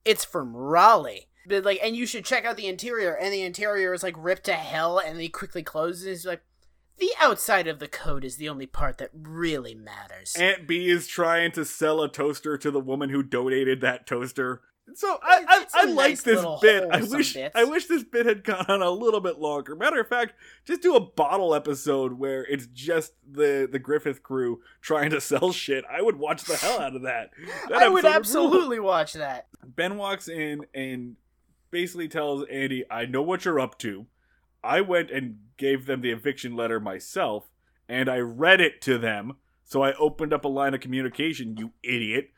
it's from Raleigh but like and you should check out the interior and the interior is like ripped to hell and he quickly closes and he's like the outside of the coat is the only part that really matters Aunt Bee is trying to sell a toaster to the woman who donated that toaster. So I, I, I like this bit. I wish bit. I wish this bit had gone on a little bit longer. Matter of fact, just do a bottle episode where it's just the the Griffith crew trying to sell shit. I would watch the hell out of that. That I would absolutely watch that Ben walks in and basically tells Andy, I know what you're up to. I went and gave them the eviction letter myself, and I read it to them. So I opened up a line of communication, you idiot.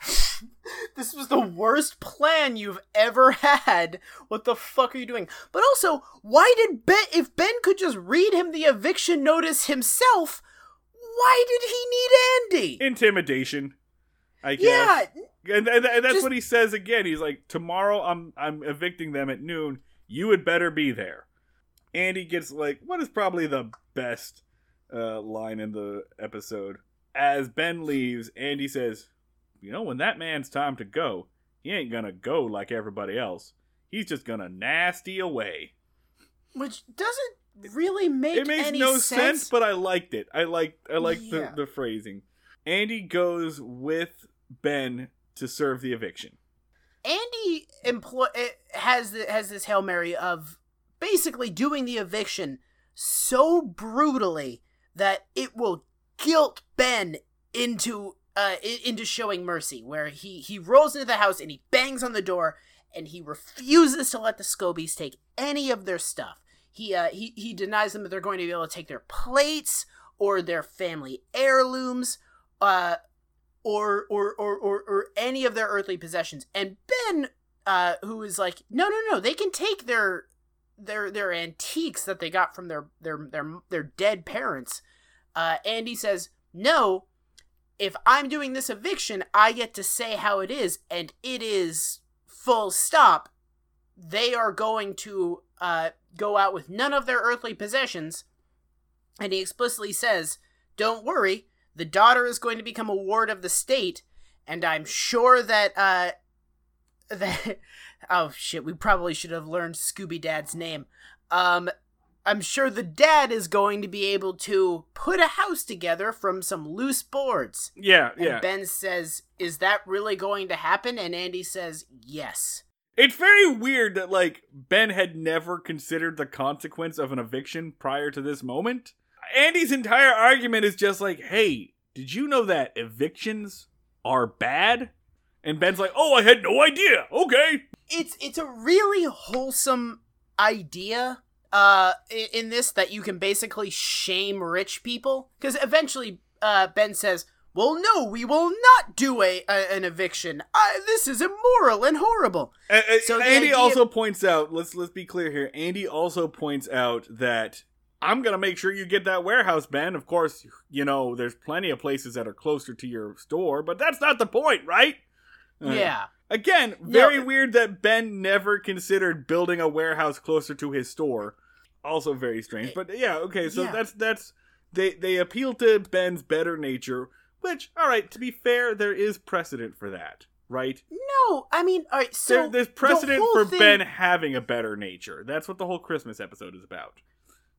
this was the worst plan you've ever had. What the fuck are you doing? But also, why did Ben, if Ben could just read him the eviction notice himself, why did he need Andy? Intimidation. I Yeah, guess. And, and, and that's just- what he says again. He's like, Tomorrow I'm I'm evicting them at noon. You had better be there. Andy gets like what is probably the best uh, line in the episode. As Ben leaves, Andy says, You know, when that man's time to go, he ain't gonna go like everybody else. He's just gonna nasty away. which doesn't really make it makes any no sense. sense, but I liked it. I like I like Yeah. the, the phrasing. Andy goes with Ben to serve the eviction. Andy employ eh, has has this hail mary of basically doing the eviction so brutally that it will guilt Ben into uh into showing mercy. Where he he rolls into the house and he bangs on the door and he refuses to let the Scobies take any of their stuff. He uh he he denies them that they're going to be able to take their plates or their family heirlooms. Uh, or or or or, or any of their earthly possessions. And Ben, uh, who is like, no, no, no, they can take their their their antiques that they got from their their their their dead parents. Uh, Andy says, no. If I'm doing this eviction, I get to say how it is, and it is full stop. They are going to uh, go out with none of their earthly possessions, and he explicitly says, "Don't worry, the daughter is going to become a ward of the state, and I'm sure that uh that oh shit, we probably should have learned Scooby Dad's name. Um I'm sure the dad is going to be able to put a house together from some loose boards. Yeah, And yeah. Ben says, "Is that really going to happen?" And Andy says, "Yes." It's very weird that like Ben had never considered the consequence of an eviction prior to this moment. Andy's entire argument is just like, "Hey, did you know that evictions are bad?" And Ben's like, "Oh, I had no idea." Okay. it's it's a really wholesome idea uh in this that you can basically shame rich people because eventually uh ben says well, no, we will not do a, a an eviction. Uh, this is immoral and horrible. Uh, uh, So Andy idea- also points out. Let's let's be clear here. Andy also points out that I'm gonna make sure you get that warehouse, Ben. Of course, you know there's plenty of places that are closer to your store, but that's not the point, right? Uh, Yeah. Again, very No. weird that Ben never considered building a warehouse closer to his store. Also very strange. But yeah, okay, so Yeah. that's that's they they appeal to Ben's better nature, which all right, to be fair, there is precedent for that, right? No, I mean, all right. So there, there's precedent whole for thing- Ben having a better nature. That's what the whole Christmas episode is about.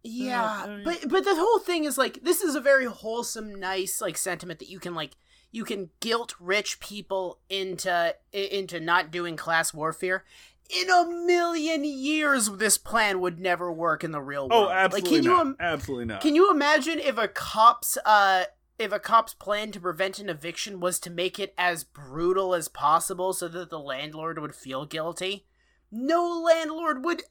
Yeah, but but the whole thing is like this is a very wholesome, nice like sentiment that you can like you can guilt rich people into into not doing class warfare. In a million years, this plan would never work in the real world. Oh, absolutely Like, can you not. im- absolutely not. Can you imagine if a cop's uh if a cop's plan to prevent an eviction was to make it as brutal as possible so that the landlord would feel guilty? No landlord would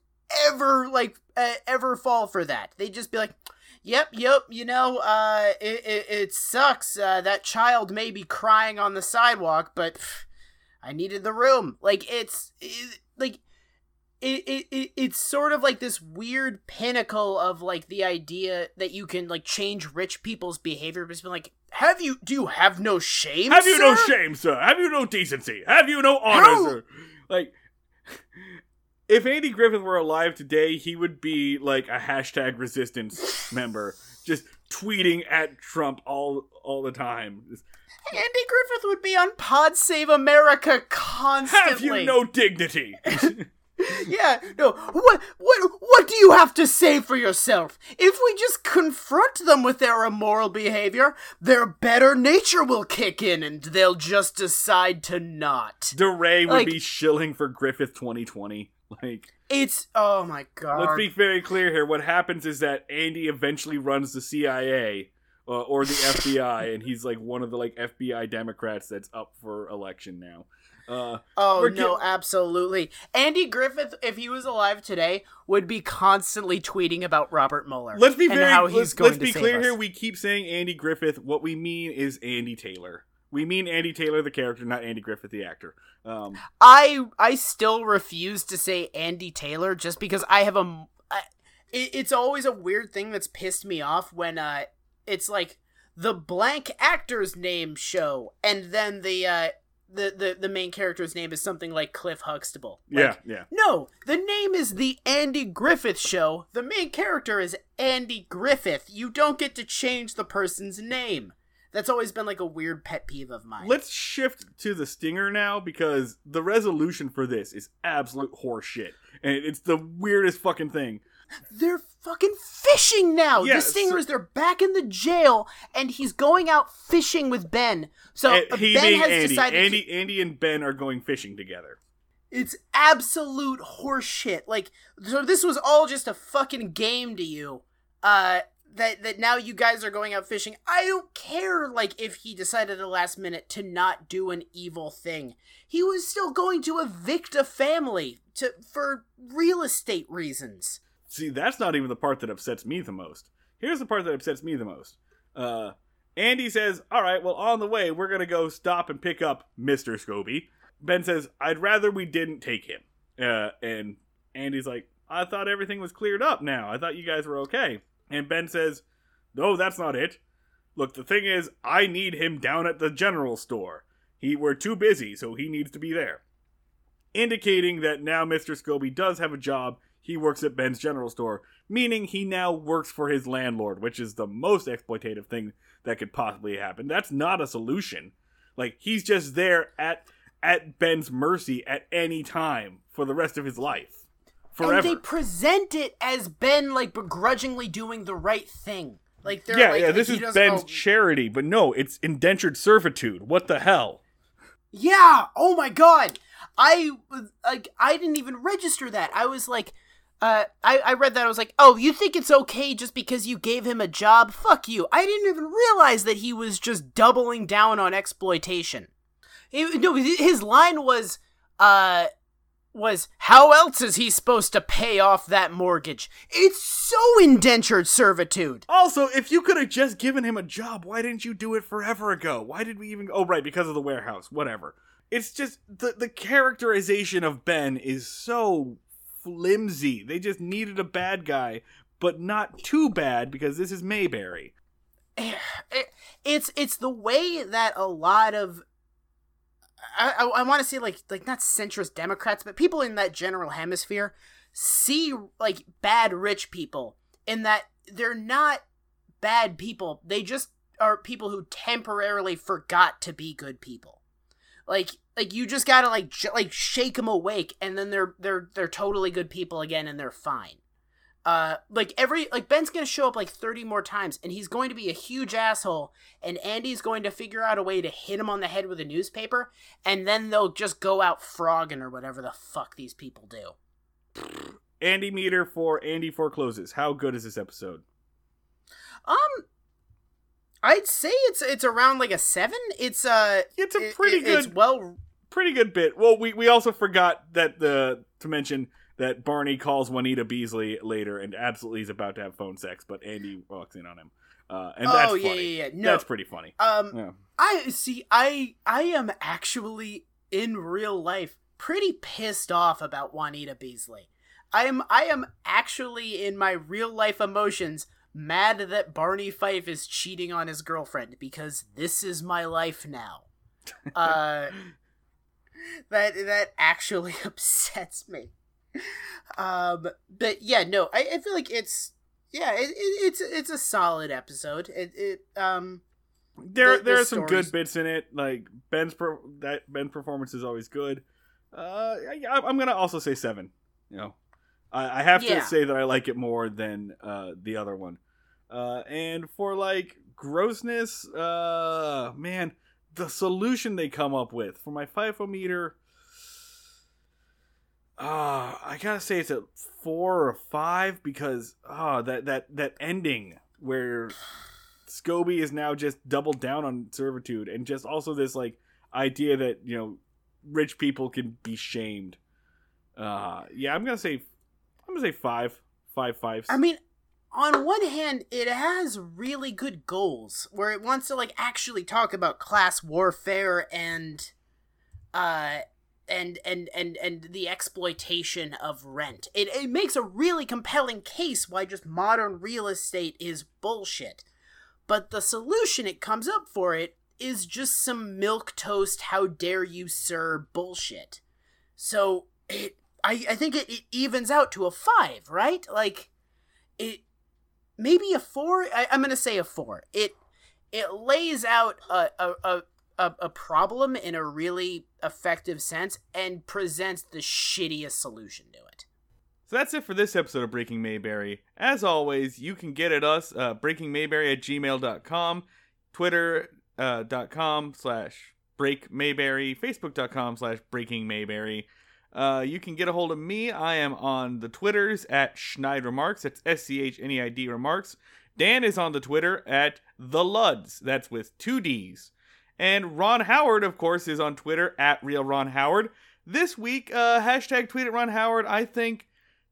ever like uh, ever fall for that. They'd just be like, "Yep, yep, you know, uh it it, it sucks. Uh, that child may be crying on the sidewalk, but pff, I needed the room." Like it's it, like it, it, it it's sort of like this weird pinnacle of like the idea that you can like change rich people's behavior but it's been like have you do you have no shame Have you no shame, sir? Have you no decency? Have you no honor, How- sir? Like, if Andy Griffith were alive today, he would be like a hashtag resistance member, just tweeting at Trump all all the time. Andy griffith would be on pod save america constantly Have you no dignity? yeah no what what what do you have to say for yourself if we just confront them with their immoral behavior their better nature will kick in and they'll just decide to not DeRay would Like- be shilling for Griffith 2020. Like, it's oh my god let's be very clear here. What happens is that Andy eventually runs the CIA uh, or the FBI, and he's like one of the like FBI Democrats that's up for election now. Uh, Oh no, absolutely. Andy Griffith, if he was alive today, would be constantly tweeting about Robert Mueller. let's be very how he's let's, going let's to be clear us. here. We keep saying Andy Griffith. What we mean is Andy Taylor. We mean Andy Taylor, the character, not Andy Griffith, the actor. Um, I I still refuse to say Andy Taylor just because I have a. I- it, it's always a weird thing that's pissed me off when uh it's like the blank actor's name show and then the uh the the, the main character's name is something like Cliff Huxtable. Like, yeah, yeah. No, the name is the Andy Griffith Show. The main character is Andy Griffith. You don't get to change the person's name. That's always been like a weird pet peeve of mine. Let's shift to the stinger now because the resolution for this is absolute horseshit, and it's the weirdest fucking thing. They're fucking fishing now. Yeah, the so- Stingers, they're back in the jail, and he's going out fishing with Ben. So uh, he Ben has Andy. decided Andy, Andy, and Ben are going fishing together. it's absolute horseshit. Like, so this was all just a fucking game to you. Uh, that that now you guys are going out fishing. I don't care. Like, if he decided at the last minute to not do an evil thing, he was still going to evict a family to for real estate reasons. See, that's not even the part that upsets me the most. Here's the part that upsets me the most. Uh, Andy says, All right, well, on the way, we're going to go stop and pick up Mr. Scobie. Ben says, I'd rather we didn't take him. Uh, and Andy's like, I thought everything was cleared up now. I thought you guys were okay. And Ben says, No, that's not it. Look, the thing is, I need him down at the general store. He we're too busy, so he needs to be there. Indicating that now Mr. Scobie does have a job. He works at Ben's general store, meaning he now works for his landlord, which is the most exploitative thing that could possibly happen. That's not a solution. Like he's just there at at Ben's mercy at any time for the rest of his life. Forever. And they present it as Ben like begrudgingly doing the right thing. Like they're yeah, like, yeah, this is Ben's know- charity, but no, it's indentured servitude. What the hell? Yeah. Oh my god. I like I didn't even register that. I was like uh I, I read that I was like, "Oh, you think it's okay just because you gave him a job? Fuck you." I didn't even realize that he was just doubling down on exploitation. He- no, his line was uh was how else is he supposed to pay off that mortgage? It's so indentured servitude. Also, if you could have just given him a job, why didn't you do it forever ago? Why did we even? Oh, right, because of the warehouse. Whatever. It's just the the characterization of Ben is so flimsy. They just needed a bad guy, but not too bad because this is Mayberry. Eh, eh, it's it's the way that a lot of I, I, want to say like like not centrist Democrats, but people in that general hemisphere see like bad rich people in that they're not bad people. They just are people who temporarily forgot to be good people. Like like you just gotta like j- like shake them awake, and then they're they're they're totally good people again, and they're fine. Uh, like every like Ben's gonna show up like thirty more times, and he's going to be a huge asshole, and Andy's going to figure out a way to hit him on the head with a newspaper, and then they'll just go out frogging or whatever the fuck these people do. Andy meter for Andy forecloses. How good is this episode? Um, I'd say it's it's around like a seven. It's uh, It's a pretty it- good, well, pretty good bit. Well, we we also forgot that the to mention that Barney calls Juanita Beasley later and absolutely is about to have phone sex, but Andy walks in on him, uh, and Oh, that's yeah, funny. yeah, yeah. No. That's pretty funny. um, Yeah. I see. I I am actually in real life pretty pissed off about Juanita Beasley. I am I am actually in my real life emotions mad that Barney Fife is cheating on his girlfriend because this is my life now. Uh that that actually upsets me. Um but yeah, no, I, I feel like it's yeah, it, it, it's it's a solid episode. It it um there the- there the are some stories- good bits in it. Like Ben's per- that Ben performance is always good. Uh, I, I'm gonna also say seven. You know, I, I have Yeah. to say that I like it more than uh, the other one. Uh, and for like grossness, uh, man, the solution they come up with for my FIFO meter. Uh, I gotta say it's a four or five because ah that that that ending where Scobey is now just doubled down on servitude and just also this like idea that you know rich people can be shamed. Uh, yeah, I'm gonna say I'm gonna say five, five fives. I mean, on one hand, it has really good goals where it wants to like actually talk about class warfare and uh and and and and the exploitation of rent. It it makes a really compelling case why just modern real estate is bullshit. But the solution it comes up for it is just some milk toast how dare you sir bullshit. So it I, I think it, it evens out to a five, right? Like it maybe a four. I, I'm gonna say a four. It it lays out a a, a a a problem in a really effective sense and presents the shittiest solution to it. So that's it for this episode of Breaking Mayberry. As always, you can get at us, uh, breakingmayberry at gmail.com, twitter.com uh, slash break mayberry, facebook.com slash breaking mayberry. Uh, you can get a hold of me. I am on the Twitters at Schneid Remarks. That's S C H N E I D Remarks. Dan is on the Twitter at The Ludds. That's with two D's. And Ron Howard, of course, is on Twitter at Real Ron Howard. This week, uh, hashtag tweet at Ron Howard. I think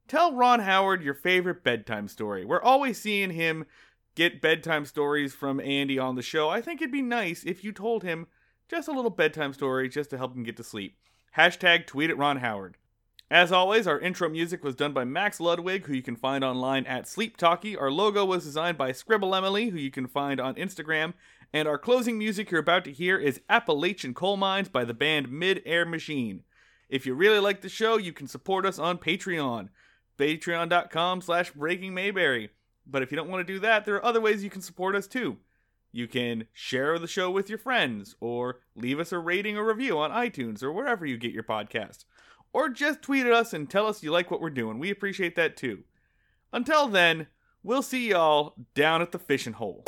tell Ron Howard your favorite bedtime story. We're always seeing him get bedtime stories from Andy on the show. I think it'd be nice if you told him just a little bedtime story just to help him get to sleep. Hashtag tweet at Ron Howard. As always, our intro music was done by Max Ludwig, who you can find online at Sleep Talky. Our logo was designed by Scribble Emily, who you can find on Instagram. And our closing music you're about to hear is Appalachian Coal Mines by the band Mid Air Machine. If you really like the show, you can support us on Patreon, patreon.com slash breaking Mayberry. But if you don't want to do that, there are other ways you can support us too. You can share the show with your friends, or leave us a rating or review on iTunes or wherever you get your podcast. Or just tweet at us and tell us you like what we're doing. We appreciate that too. Until then, we'll see y'all down at the fishing hole.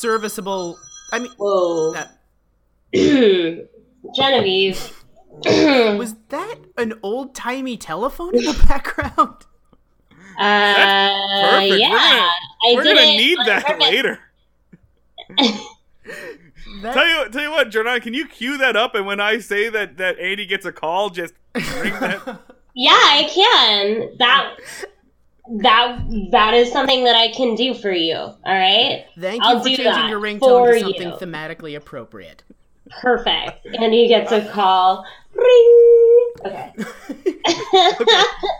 Serviceable. I mean, Whoa. uh, Genevieve. was that an old timey telephone in the background? Uh, Perfect. We're yeah. gonna- I We're gonna need that purpose. later. That- Tell you, tell you what, Jordan, can you cue that up? And when I say that that Andy gets a call, just ring that. Yeah, I can. That that that is something that I can do for you. All right. Thank you I'll for do changing that your ringtone for to something you. thematically appropriate. Perfect. And he gets a call. Ring. Okay.